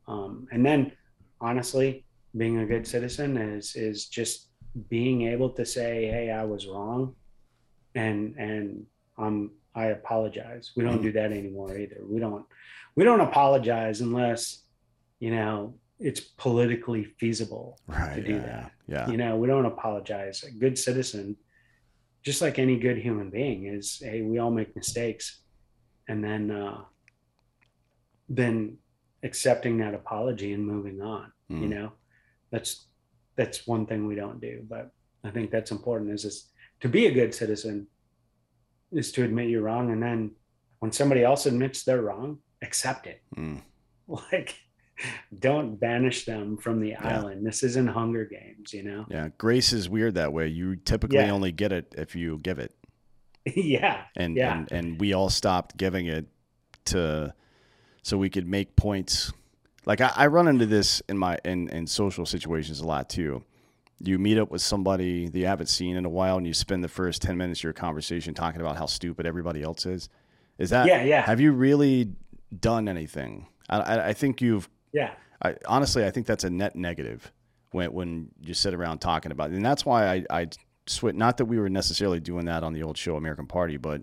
Um, and then honestly, being a good citizen is is just being able to say, "Hey, I was wrong," and and um, I apologize. We don't do that anymore either. We don't we don't apologize unless you know it's politically feasible
right,
to do
yeah,
that.
Yeah.
You know, we don't apologize. A good citizen, just like any good human being, is hey, we all make mistakes, and then uh, then accepting that apology and moving on.
Mm.
You know, that's that's one thing we don't do, but I think that's important. Is is to be a good citizen is to admit you're wrong, and then when somebody else admits they're wrong, accept it.
Mm. *laughs*
Like, don't banish them from the island. This isn't Hunger Games, you know.
Yeah. Grace is weird that way. You typically
Yeah.
only get it if you give it. *laughs*
yeah,
and
Yeah.
and and we all stopped giving it to so we could make points like I, I run into this in my in in social situations a lot too you meet up with somebody that you haven't seen in a while and you spend the first 10 minutes of your conversation talking about how stupid everybody else is is that
Yeah, yeah.
have you really done anything i, I think you've
yeah,
I, honestly, I think that's a net negative when when you sit around talking about it, and that's why I I switch. Not that we were necessarily doing that on the old show American Party, but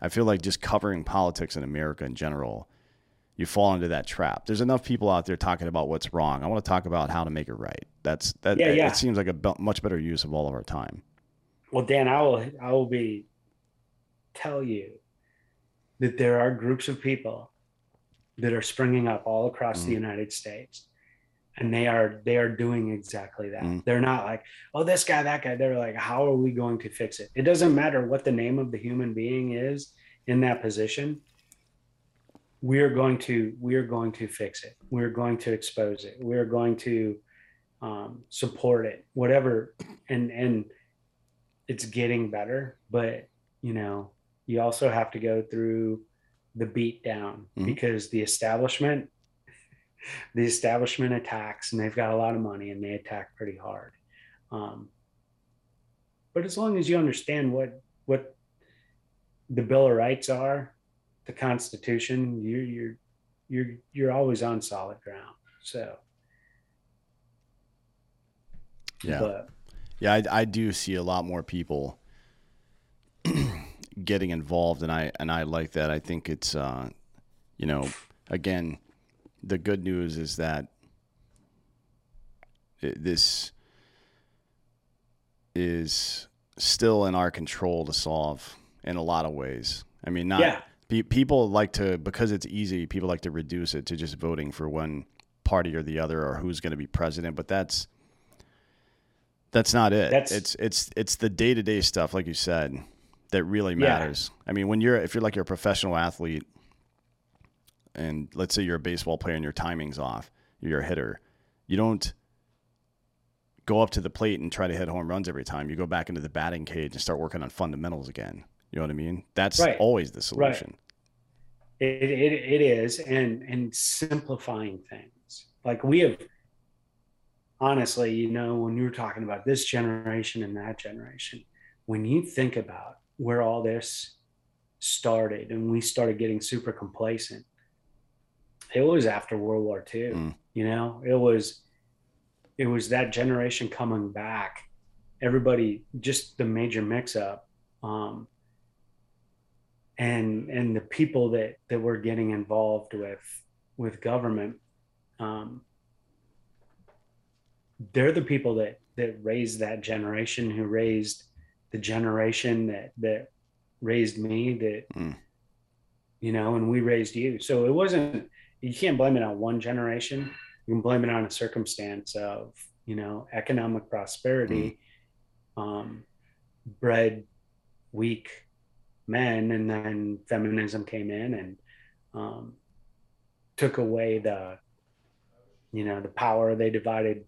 I feel like just covering politics in America in general, you fall into that trap. There's enough people out there talking about what's wrong. I want to talk about how to make it right. That's that.
Yeah, yeah.
it seems like a bu- much better use of all of our time.
Well, Dan, I will I will be tell you that there are groups of people that are springing up all across the
Mhm.
United States, and they are they are doing exactly that.
Mhm.
They're not like, oh, this guy, that guy. They're like, how are we going to fix it? It doesn't matter what the name of the human being is in that position. We are going to we are going to fix it. We're going to expose it. We're going to um, support it. Whatever, and and it's getting better, but you know, you also have to go through the beat down
Mhm.
because the establishment *laughs* the establishment attacks and they've got a lot of money and they attack pretty hard. Um, but as long as you understand what what the Bill of Rights are, the Constitution, you're you're you're you're always on solid ground. So
Yeah.
but
Yeah, I, I do see a lot more people getting involved, and I and I like that. I think it's, uh, you know, again, the good news is that this is still in our control to solve in a lot of ways. I mean, not
Yeah.
pe- people like to because it's easy. People like to reduce it to just voting for one party or the other, or who's going to be president. But that's that's not it.
That's-
it's it's it's the day to day stuff, like you said, that really
Yeah.
matters. I mean, when you're if you're like you're a professional athlete, and let's say you're a baseball player and your timing's off, you're a hitter, you don't go up to the plate and try to hit home runs every time. You go back into the batting cage and start working on fundamentals again. You know what I mean? That's
Right.
always the solution.
it, it it is and and simplifying things like we have honestly you know when you were talking about this generation and that generation when you think about where all this started and we started getting super complacent. It was after world war ii
Mm.
you know? It was it was that generation coming back. Everybody just the major mix up um and and the people that that were getting involved with with government um they're the people that that raised that generation who raised the generation that that raised me that
Mm.
you know and we raised you. So it wasn't you can't blame it on one generation. You can blame it on a circumstance of you know economic prosperity um bred weak men and then feminism came in and um took away the you know the power they divided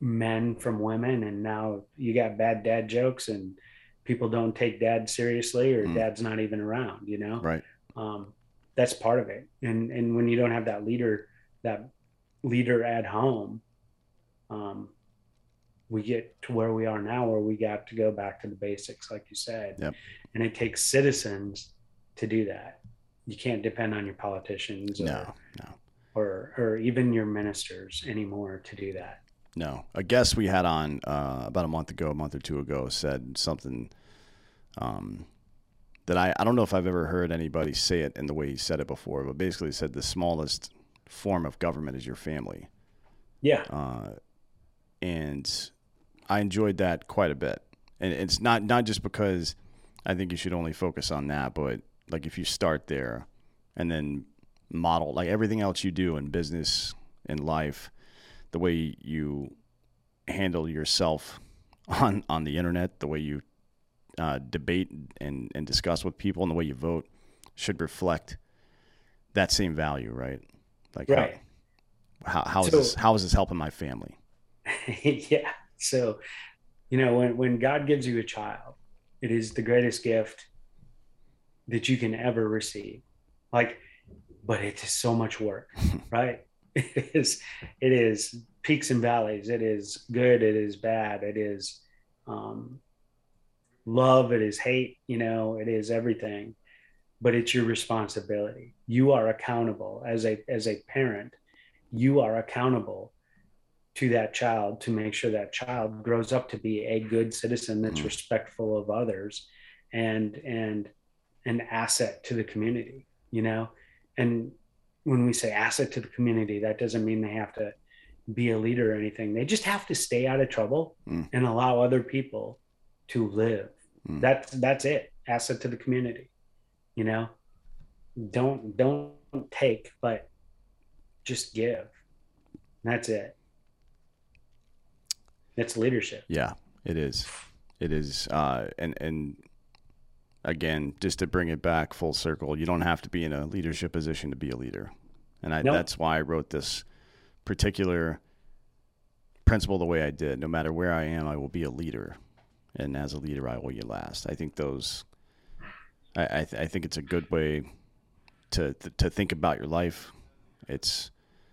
men from women and now you got bad dad jokes and people don't take dad seriously or
Mm.
dad's not even around you know
Right.
um, that's part of it and and when you don't have that leader that leader at home um, we get to where we are now where we got to go back to the basics like you said
Yep.
and it takes citizens to do that you can't depend on your politicians or,
No, no,
or or even your ministers anymore to do that
no. A guest we had on uh, about a month ago, a month or two ago, said something um, that I, I don't know if I've ever heard anybody say it in the way he said it before, but basically said the smallest form of government is your family.
Yeah.
Uh, and I enjoyed that quite a bit. And it's not not just because I think you should only focus on that, but like if you start there and then model like everything else you do in business in life, the way you handle yourself *laughs* on on the internet, the way you uh, debate and and discuss with people, and the way you vote should reflect that same value, right? Like
right.
how how, how is so, this how is this helping my family? *laughs*
yeah. So, you know, when when God gives you a child, it is the greatest gift that you can ever receive. Like, but it is so much work, *laughs* right? It *laughs* is it is peaks and valleys. It is good. It is bad. It is um, love. It is hate. You know, it is everything. But it's your responsibility. You are accountable as a as a parent. You are accountable to that child to make sure that child grows up to be a good citizen that's mm. respectful of others and and an asset to the community you know and when we say asset to the community that doesn't mean they have to be a leader or anything. They just have to stay out of trouble mm. and allow other people to live. Mm. That's that's it. Asset to the community. You know, don't don't take, but just give. That's it. That's leadership.
Yeah, it is. It is. Uh, and and again, just to bring it back full circle, you don't have to be in a leadership position to be a leader. And I, nope. that's why I wrote this particular principle the way I did. No matter where I am, I will be a leader, and as a leader, I will you last. I think those. I I, th- I think it's a good way to to think about your life. It's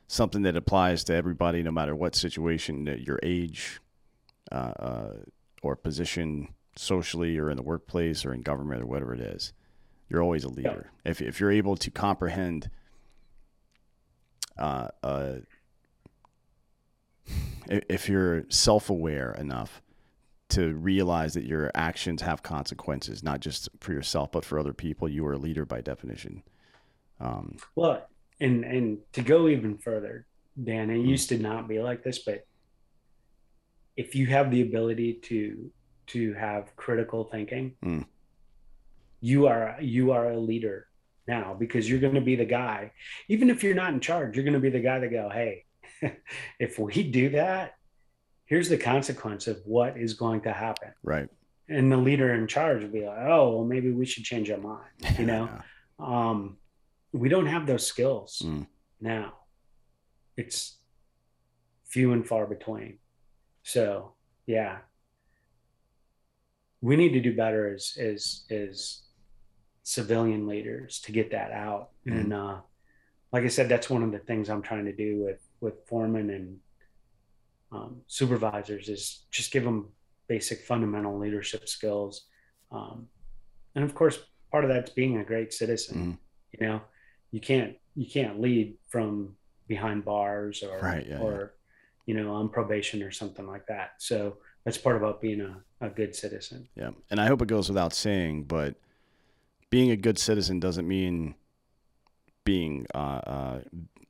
something that applies to everybody, no matter what situation, your age, uh, uh, or position socially, or in the workplace, or in government, or whatever it is. You're always a leader yeah. if if you're able to comprehend. Uh, uh, if you're self-aware enough to realize that your actions have consequences, not just for yourself but for other people, you are a leader by definition.
Um, well, and and to go even further, Dan, it mm-hmm. used to not be like this, but if you have the ability to to have critical thinking, mm. you are you are a leader now because you're going to be the guy. Even if you're not in charge, you're going to be the guy that go, "Hey, *laughs* if we do that, here's the consequence of what is going to happen.
Right.
And the leader in charge will be like, oh, well, maybe we should change our mind. *laughs* You know, um, we don't have those skills mm. now. It's few and far between. So, yeah, we need to do better as as as civilian leaders to get that out. Mm. And uh, like I said, that's one of the things I'm trying to do with with foremen and um, supervisors is just give them basic fundamental leadership skills um, and of course part of that's being a great citizen mm you know you can't you can't lead from behind bars or
right, yeah,
or yeah. you know on probation or something like that so that's part about being a, a good citizen
yeah and i hope it goes without saying but being a good citizen doesn't mean being uh, uh,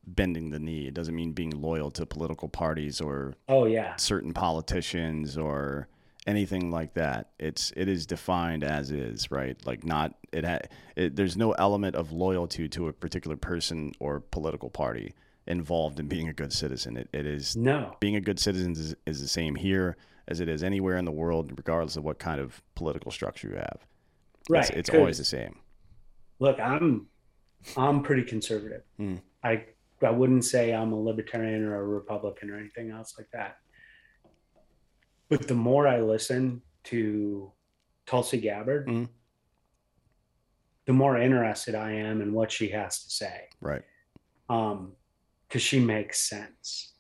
bending the knee. It doesn't mean being loyal to political parties or
oh yeah
certain politicians or anything like that. It's it is defined as is, right? Like not it, ha, it there's no element of loyalty to a particular person or political party involved in being a good citizen. It, it is
no
being a good citizen is, is the same here as it is anywhere in the world, regardless of what kind of political structure you have.
Right,
it's, it's always the same.
Look, I'm I'm pretty conservative. Mm. I I wouldn't say I'm a libertarian or a Republican or anything else like that. But the more I listen to Tulsi Gabbard, mm-hmm. the more interested I am in what she has to say.
Right.
Um, because she makes sense.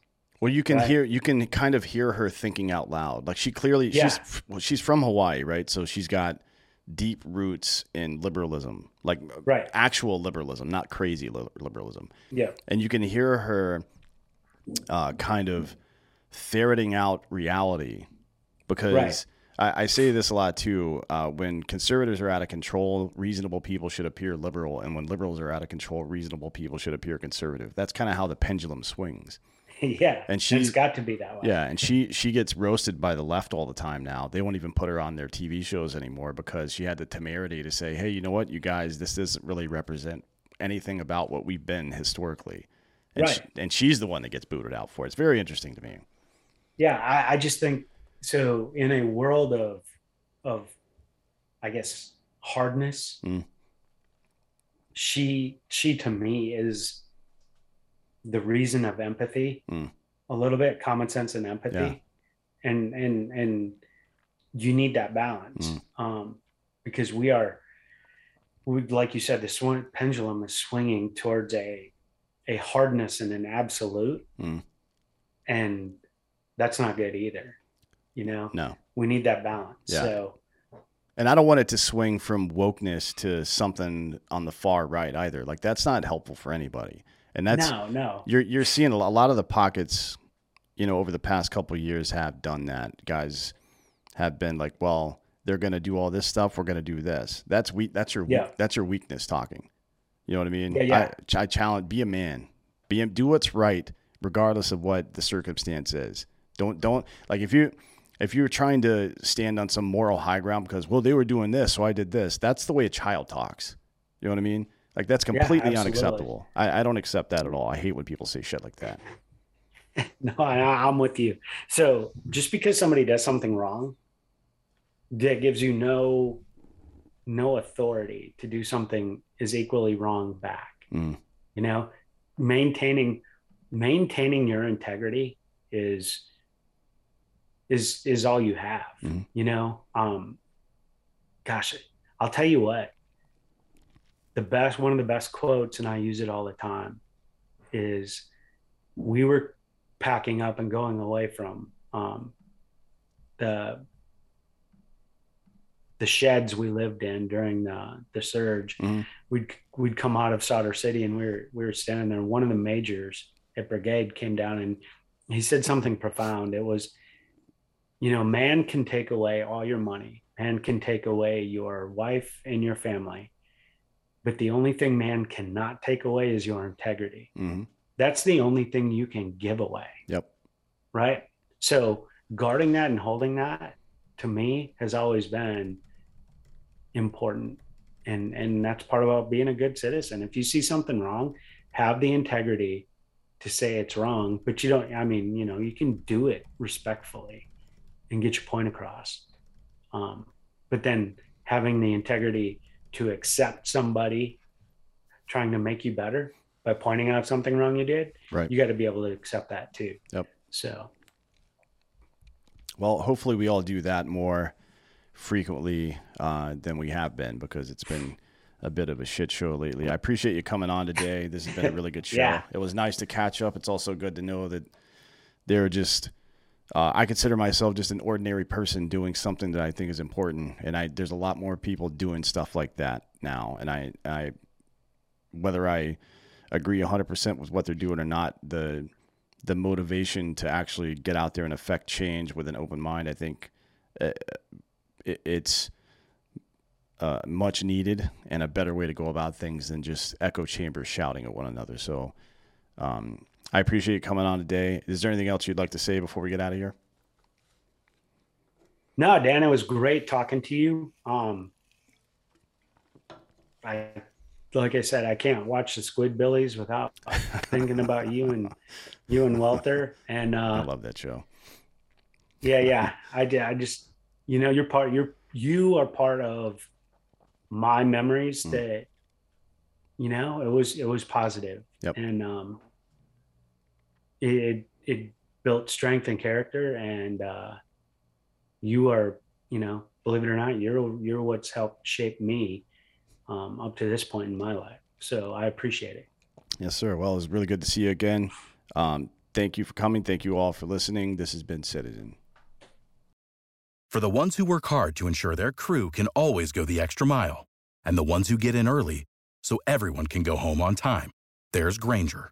Well, you can right? hear, you can kind of hear her thinking out loud. Like she clearly, yeah. she's well, she's from Hawaii, right? So she's got deep roots in liberalism, like
right.
actual liberalism, not crazy liberalism.
Yeah.
And you can hear her uh, kind of ferreting out reality because right. I, I, say this a lot too. Uh, when conservatives are out of control, reasonable people should appear liberal. And when liberals are out of control, reasonable people should appear conservative. That's kind of how the pendulum swings. *laughs*
yeah,
And
and
she-
it's got to be that way.
Yeah, and she she gets roasted by the left all the time now. They won't even put her on their TV shows anymore because she had the temerity to say, "Hey, you know what, you guys, this doesn't really represent anything about what we've been historically." And,
Right.
she, and she's the one that gets booted out for it. It's very interesting to me.
yeah I, I just think so in a world of of i guess hardness
Mm.
she she to me is the reason of empathy
Mm.
a little bit common sense and empathy
Yeah.
and and and you need that balance
Mm.
um because we are we like you said the swing, pendulum is swinging towards a a hardness and an absolute
Mm.
and that's not good either you know
No,
we need that balance
Yeah.
so
and I don't want it to swing from wokeness to something on the far right either. Like that's not helpful for anybody. And that's
no no
you're you're seeing a lot of the pockets, you know, over the past couple of years have done that. Guys have been like, well, they're going to do all this stuff. We're going to do this. That's weak. That's your
Yeah.
that's your weakness talking. You know what I mean?
Yeah, yeah.
I, I challenge. Be a man. Be do what's right, regardless of what the circumstance is. Don't don't like if you if you're trying to stand on some moral high ground because well they were doing this so I did this. That's the way a child talks. You know what I mean? Like that's completely
absolutely.
unacceptable. I, I don't accept that at all. I hate when people say shit like that. *laughs*
no I, i'm with you so just because somebody does something wrong that gives you no no authority to do something is equally wrong back
Mm.
you know maintaining maintaining your integrity is is is all you have
Mhm.
you know um gosh i'll tell you what the best one of the best quotes and i use it all the time is we were packing up and going away from um the the sheds we lived in during the the surge
Mhm.
we'd we'd come out of Sadr City and we were we were standing there. One of the majors at Brigade came down and he said something profound. It was, you know, man can take away all your money, man can take away your wife and your family, but the only thing man cannot take away is your integrity.
hmm
That's the only thing you can give away
Yep.
right? So guarding that and holding that to me has always been important. And and that's part about being a good citizen. If you see something wrong, have the integrity to say it's wrong, but you don't I mean, you know, you can do it respectfully and get your point across. Um, but then having the integrity to accept somebody trying to make you better by pointing out something wrong you did,
Right.
you got to be able to accept that too.
Yep.
So
Well, hopefully we all do that more frequently uh, than we have been because it's been a bit of a shit show lately. I appreciate you coming on today. This has been a really good *laughs* show.
Yeah.
It was nice to catch up. It's also good to know that they're just. Uh, I consider myself just an ordinary person doing something that I think is important, and I there's a lot more people doing stuff like that now. And I, I whether I agree 100% with what they're doing or not, the the motivation to actually get out there and affect change with an open mind, I think uh, it, it's uh, much needed and a better way to go about things than just echo chambers shouting at one another. So um, I appreciate you coming on today. Is there anything else you'd like to say before we get out of here?
no, Dan, it was great talking to you. Um, I, like I said, I can't watch the Squidbillies without *laughs* thinking about you and you and Welter. And
I
uh,
love that show.
yeah, yeah, I did. I just, you know, you're part. You're you are part of my memories
Mm.
that, you know, it was it was positive.
Yep.
And um, it it built strength and character, and uh, you are, you know, believe it or not, you're you're what's helped shape me um, up to this point in my life. So I appreciate it.
Yes, sir. Well, it was really good to see you again. Um, thank you for coming. Thank you all for listening. This has been Citizen.
For the ones who work hard to ensure their crew can always go the extra mile, and the ones who get in early so everyone can go home on time, there's Grainger,